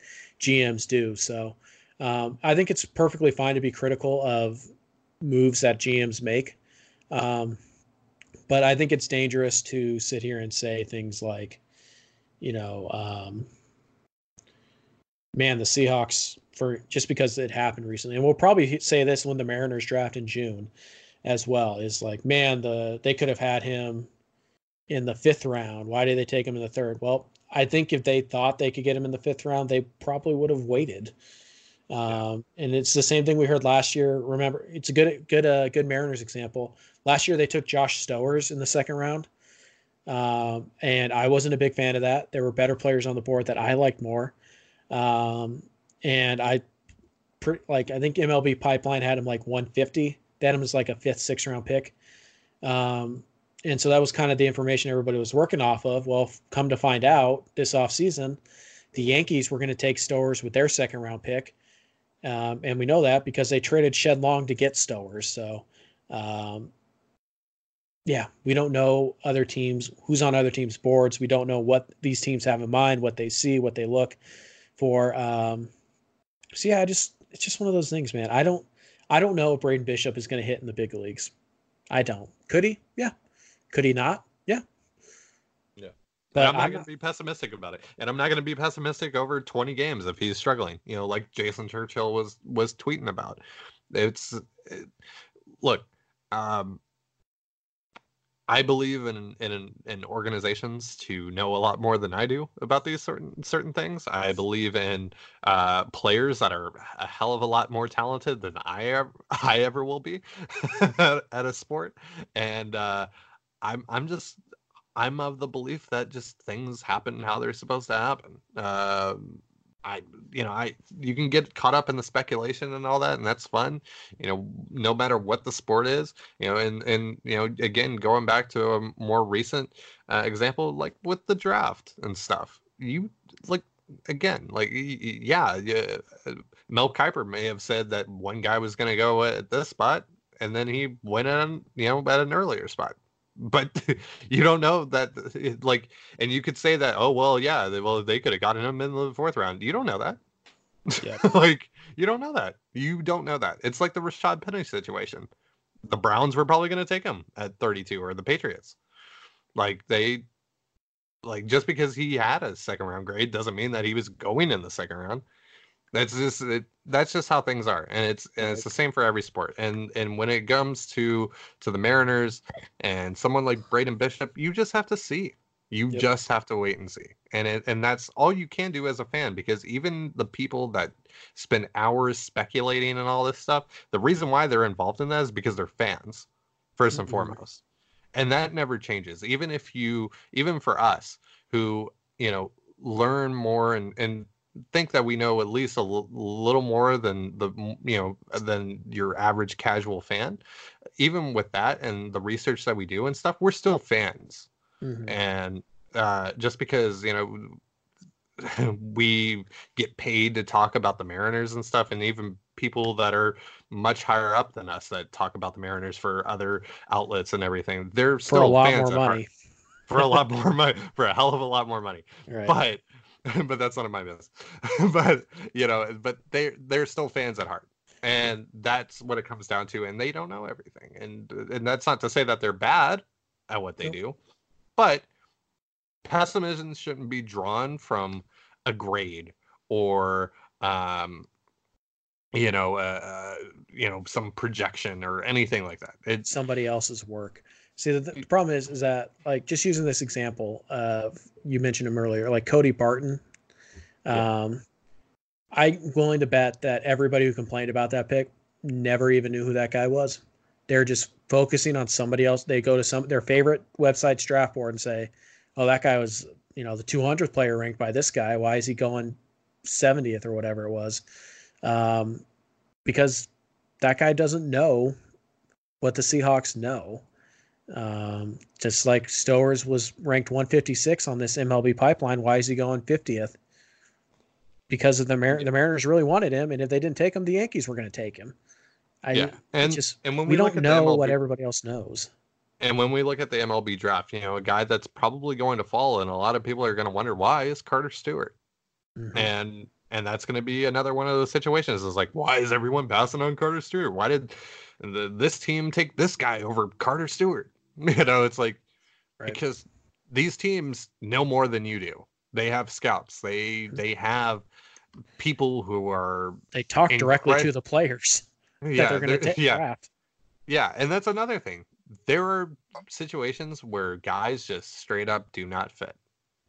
GMs do. So um, I think it's perfectly fine to be critical of moves that GMs make. Um, but I think it's dangerous to sit here and say things like, you know, um, man, the Seahawks for just because it happened recently, and we'll probably say this when the Mariners draft in June, as well. Is like, man, the they could have had him in the fifth round. Why did they take him in the third? Well, I think if they thought they could get him in the fifth round, they probably would have waited. Um, and it's the same thing we heard last year. Remember, it's a good, good, uh, good Mariners example. Last year they took Josh Stowers in the second round, um, and I wasn't a big fan of that. There were better players on the board that I liked more. Um, and I, like, I think MLB Pipeline had him like 150. That him as like a fifth, sixth round pick. Um, and so that was kind of the information everybody was working off of. Well, come to find out this offseason, the Yankees were going to take Stowers with their second round pick. Um, and we know that because they traded Shed Long to get Stowers. So, um, yeah, we don't know other teams, who's on other teams' boards. We don't know what these teams have in mind, what they see, what they look for. Um, so yeah, I just it's just one of those things, man. I don't I don't know if Braden Bishop is going to hit in the big leagues. I don't. Could he? Yeah. Could he not? Yeah. Yeah. But I'm not going to be pessimistic about it, and I'm not going to be pessimistic over 20 games if he's struggling. You know, like Jason Churchill was was tweeting about. It's it, look. Um, I believe in, in in organizations to know a lot more than I do about these certain certain things. I believe in uh, players that are a hell of a lot more talented than I ever, I ever will be at, a sport, and uh, I'm I'm just I'm of the belief that just things happen how they're supposed to happen. Uh, I, you know, I you can get caught up in the speculation and all that, and that's fun. You know, no matter what the sport is, you know, and and you know, again, going back to a more recent uh, example, like with the draft and stuff, you like again, like yeah, yeah, Mel Kiper may have said that one guy was going to go at this spot, and then he went on, you know, at an earlier spot but you don't know that like and you could say that oh well yeah they, well they could have gotten him in the fourth round. You don't know that. Yeah like you don't know that. You don't know that. It's like the Rashaad Penny situation. The Browns were probably going to take him at 32 or the Patriots. Like they like just because he had a second round grade doesn't mean that he was going in the second round that's just it, that's just how things are, and it's and it's the same for every sport. And and when it comes to to the Mariners and someone like Braden Bishop, you just have to see. You yep. just have to wait and see, and it, and that's all you can do as a fan. Because even the people that spend hours speculating and all this stuff, the reason why they're involved in that is because they're fans, 1st mm-hmm. and foremost, and that never changes. Even if you, even for us who you know learn more and and think that we know at least a l- little more than the you know than your average casual fan. Even with that and the research that we do and stuff we're still fans. Mm-hmm. and uh, just because you know we get paid to talk about the mariners and stuff and even people that are much higher up than us that talk about the mariners for other outlets and everything they're still for a lot more money. For a lot more money for a hell of a lot more money. Right. but but that's not of my business. but you know, but they they're still fans at heart, and that's what it comes down to. And they don't know everything, and and that's not to say that they're bad at what they do, but pessimism shouldn't be drawn from a grade or um you know uh, uh you know some projection or anything like that it's somebody else's work See, the, the, problem is, is that like just using this example of you mentioned him earlier, like Cody Barton. Um, I'm willing to bet that everybody who complained about that pick never even knew who that guy was. They're just focusing on somebody else. They go to some their favorite website's draft board and say, "Oh, that guy was you know the 200th player ranked by this guy. Why is he going 70th or whatever it was?" Um, because that guy doesn't know what the Seahawks know Um, just like Stowers was ranked 156 on this MLB pipeline, why is he going 50th? Because of the Mar- the Mariners really wanted him, and if they didn't take him, the Yankees were going to take him. I yeah, and just and when we, we, don't know MLB what everybody else knows. And when we look at the MLB draft, you know, a guy that's probably going to fall, and a lot of people are going to wonder why is Carter Stewart, Mhm. and and that's going to be another one of those situations. Is like, why is everyone passing on Carter Stewart? Why did the, this team take this guy over Carter Stewart? You know, it's like Right. because these teams know more than you do. They have scouts. They they have people who are They talk directly to the players that yeah they're going to take yeah draft. yeah, and that's another thing. There are situations where guys just straight up do not fit.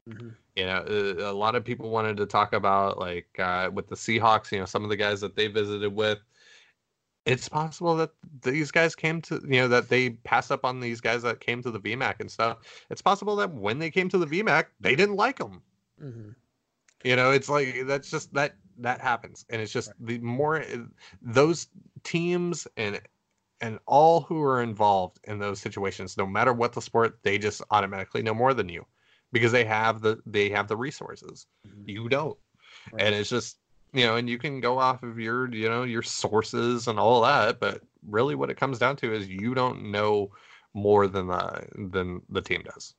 Mhm. You know, uh, a lot of people wanted to talk about like uh, with the Seahawks. You know, some of the guys that they visited with. It's possible that these guys came to you know that they passed up on these guys that came to the VMAC and stuff. It's possible that when they came to the VMAC, they didn't like them. Mhm. You know, it's like that's just that that happens, and it's just the more uh, those teams and and all who are involved in those situations, no matter what the sport, they just automatically know more than you because they have the they have the resources. Mhm. You don't, Right. and it's just you know, and you can go off of your you know your sources and all that, but really what it comes down to is you don't know more than the than the team does.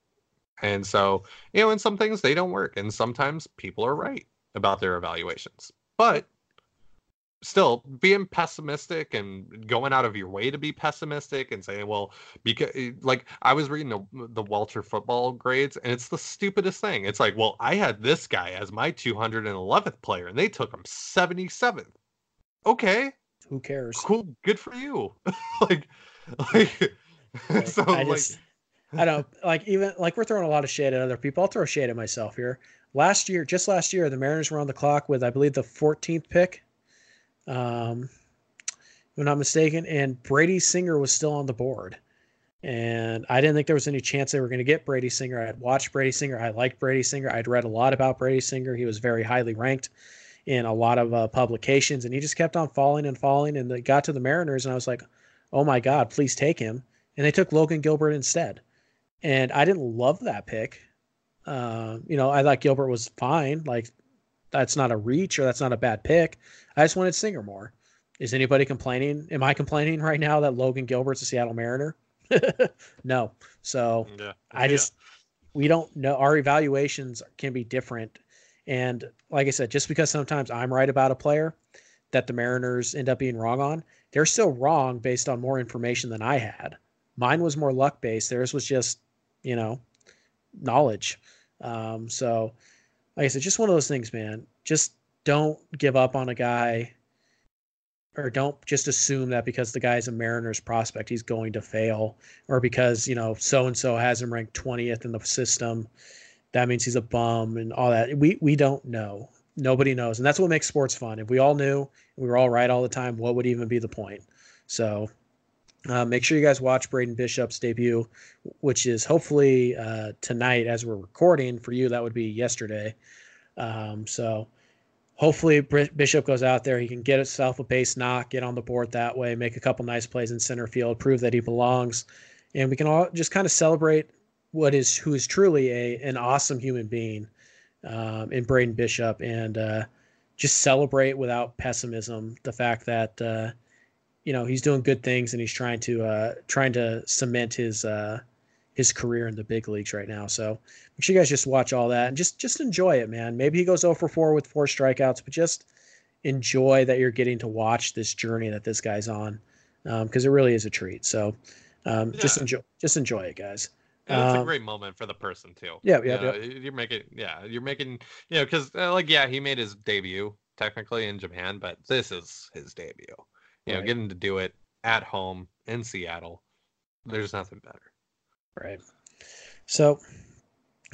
And so, you know, in some things they don't work, and sometimes people are right about their evaluations. But still, being pessimistic and going out of your way to be pessimistic and saying, well, because eh, like I was reading the, the Walter football grades, and it's the stupidest thing. It's like, well, I had this guy as my 211th player, and they took him 77th. Okay, Who cares? cool, good for you. like, like, Right. so I like, just, I don't like even like we're throwing a lot of shade at other people. I'll throw shade at myself here. Last year, just last year, the Mariners were on the clock with I believe the 14th pick, um, if I'm not mistaken, and Brady Singer was still on the board. And I didn't think there was any chance they were going to get Brady Singer. I had watched Brady Singer. I liked Brady Singer. I'd read a lot about Brady Singer. He was very highly ranked in a lot of uh, publications, and he just kept on falling and falling. And it got to the Mariners, and I was like, "Oh my God, please take him!" And they took Logan Gilbert instead. And I didn't love that pick. Uh, you know, I thought Gilbert was fine. Like, that's not a reach or that's not a bad pick. I just wanted Singer more. Is anybody complaining? Am I complaining right now that Logan Gilbert's a Seattle Mariner? no. So yeah, I Yeah. just we don't know our evaluations can be different. And like I said, just because sometimes I'm right about a player that the Mariners end up being wrong on, they're still wrong based on more information than I had. Mine was more luck based. Theirs was just, you know, knowledge. Um, so like I said, just one of those things, man. Just don't give up on a guy or don't just assume that because the guy's a Mariners prospect, he's going to fail or because you know so and so has him ranked 20th in the system that means he's a bum and all that. We we don't know. Nobody knows. And that's what makes sports fun. If we all knew we were all right all the time what would even be the point? So uh, make sure you guys watch Braden Bishop's debut, which is hopefully uh, tonight as we're recording. For you, that would be yesterday. Um, so hopefully Bishop goes out there. He can get himself a base knock, get on the board that way, make a couple nice plays in center field, prove that he belongs, and we can all just kind of celebrate what is who is truly a an awesome human being um, in Braden Bishop, and uh, just celebrate without pessimism the fact that uh, you know he's doing good things and he's trying to uh, trying to cement his uh, his career in the big leagues right now. So make sure you guys just watch all that and just just enjoy it, man. Maybe he goes 0 for 4 with four strikeouts, but just enjoy that you're getting to watch this journey that this guy's on because it really is a treat. So um, just enjoy just enjoy it, guys. And it's a Um, great moment for the person too. Yeah, You yeah, know, You're making, yeah, you're making, you know, because uh, like, yeah, he made his debut technically in Japan, but this is his debut. You know, getting to do it at home in Seattle. There's nothing better. Right. So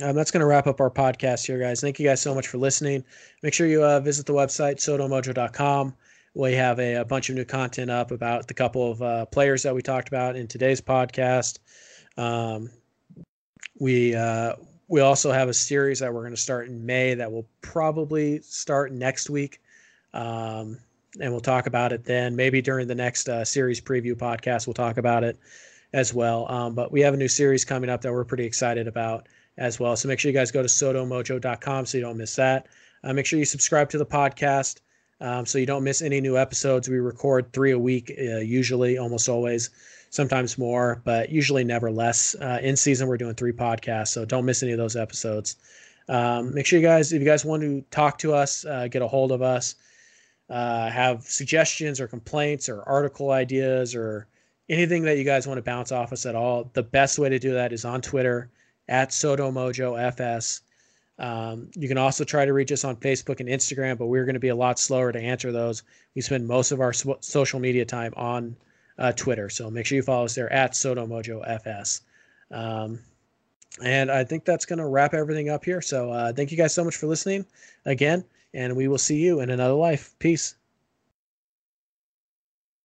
um, that's going to wrap up our podcast here, guys. Thank you guys so much for listening. Make sure you uh, visit the website, sodomojo.com. We have a, a bunch of new content up about the couple of uh, players that we talked about in today's podcast. Um, we uh, we also have a series that we're going to start in May that will probably start next week. Um, and we'll talk about it then. Maybe during the next uh, series preview podcast, we'll talk about it. As well. Um, but we have a new series coming up that we're pretty excited about as well. So make sure you guys go to sodomojo.com so you don't miss that. Uh, make sure you subscribe to the podcast um, so you don't miss any new episodes. We record three a week, uh, usually, almost always, sometimes more, but usually never less. Uh, in season, we're doing three podcasts, so don't miss any of those episodes. Um, make sure you guys, if you guys want to talk to us, uh, get a hold of us, uh, have suggestions or complaints or article ideas or anything that you guys want to bounce off us at all, the best way to do that is on Twitter at SoDoMojoFS. Um, you can also try to reach us on Facebook and Instagram, but we're going to be a lot slower to answer those. We spend most of our so- social media time on uh, Twitter, so make sure you follow us there at SoDoMojoFS. Um, and I think that's going to wrap everything up here. So uh, thank you guys so much for listening again, and we will see you in another life. Peace.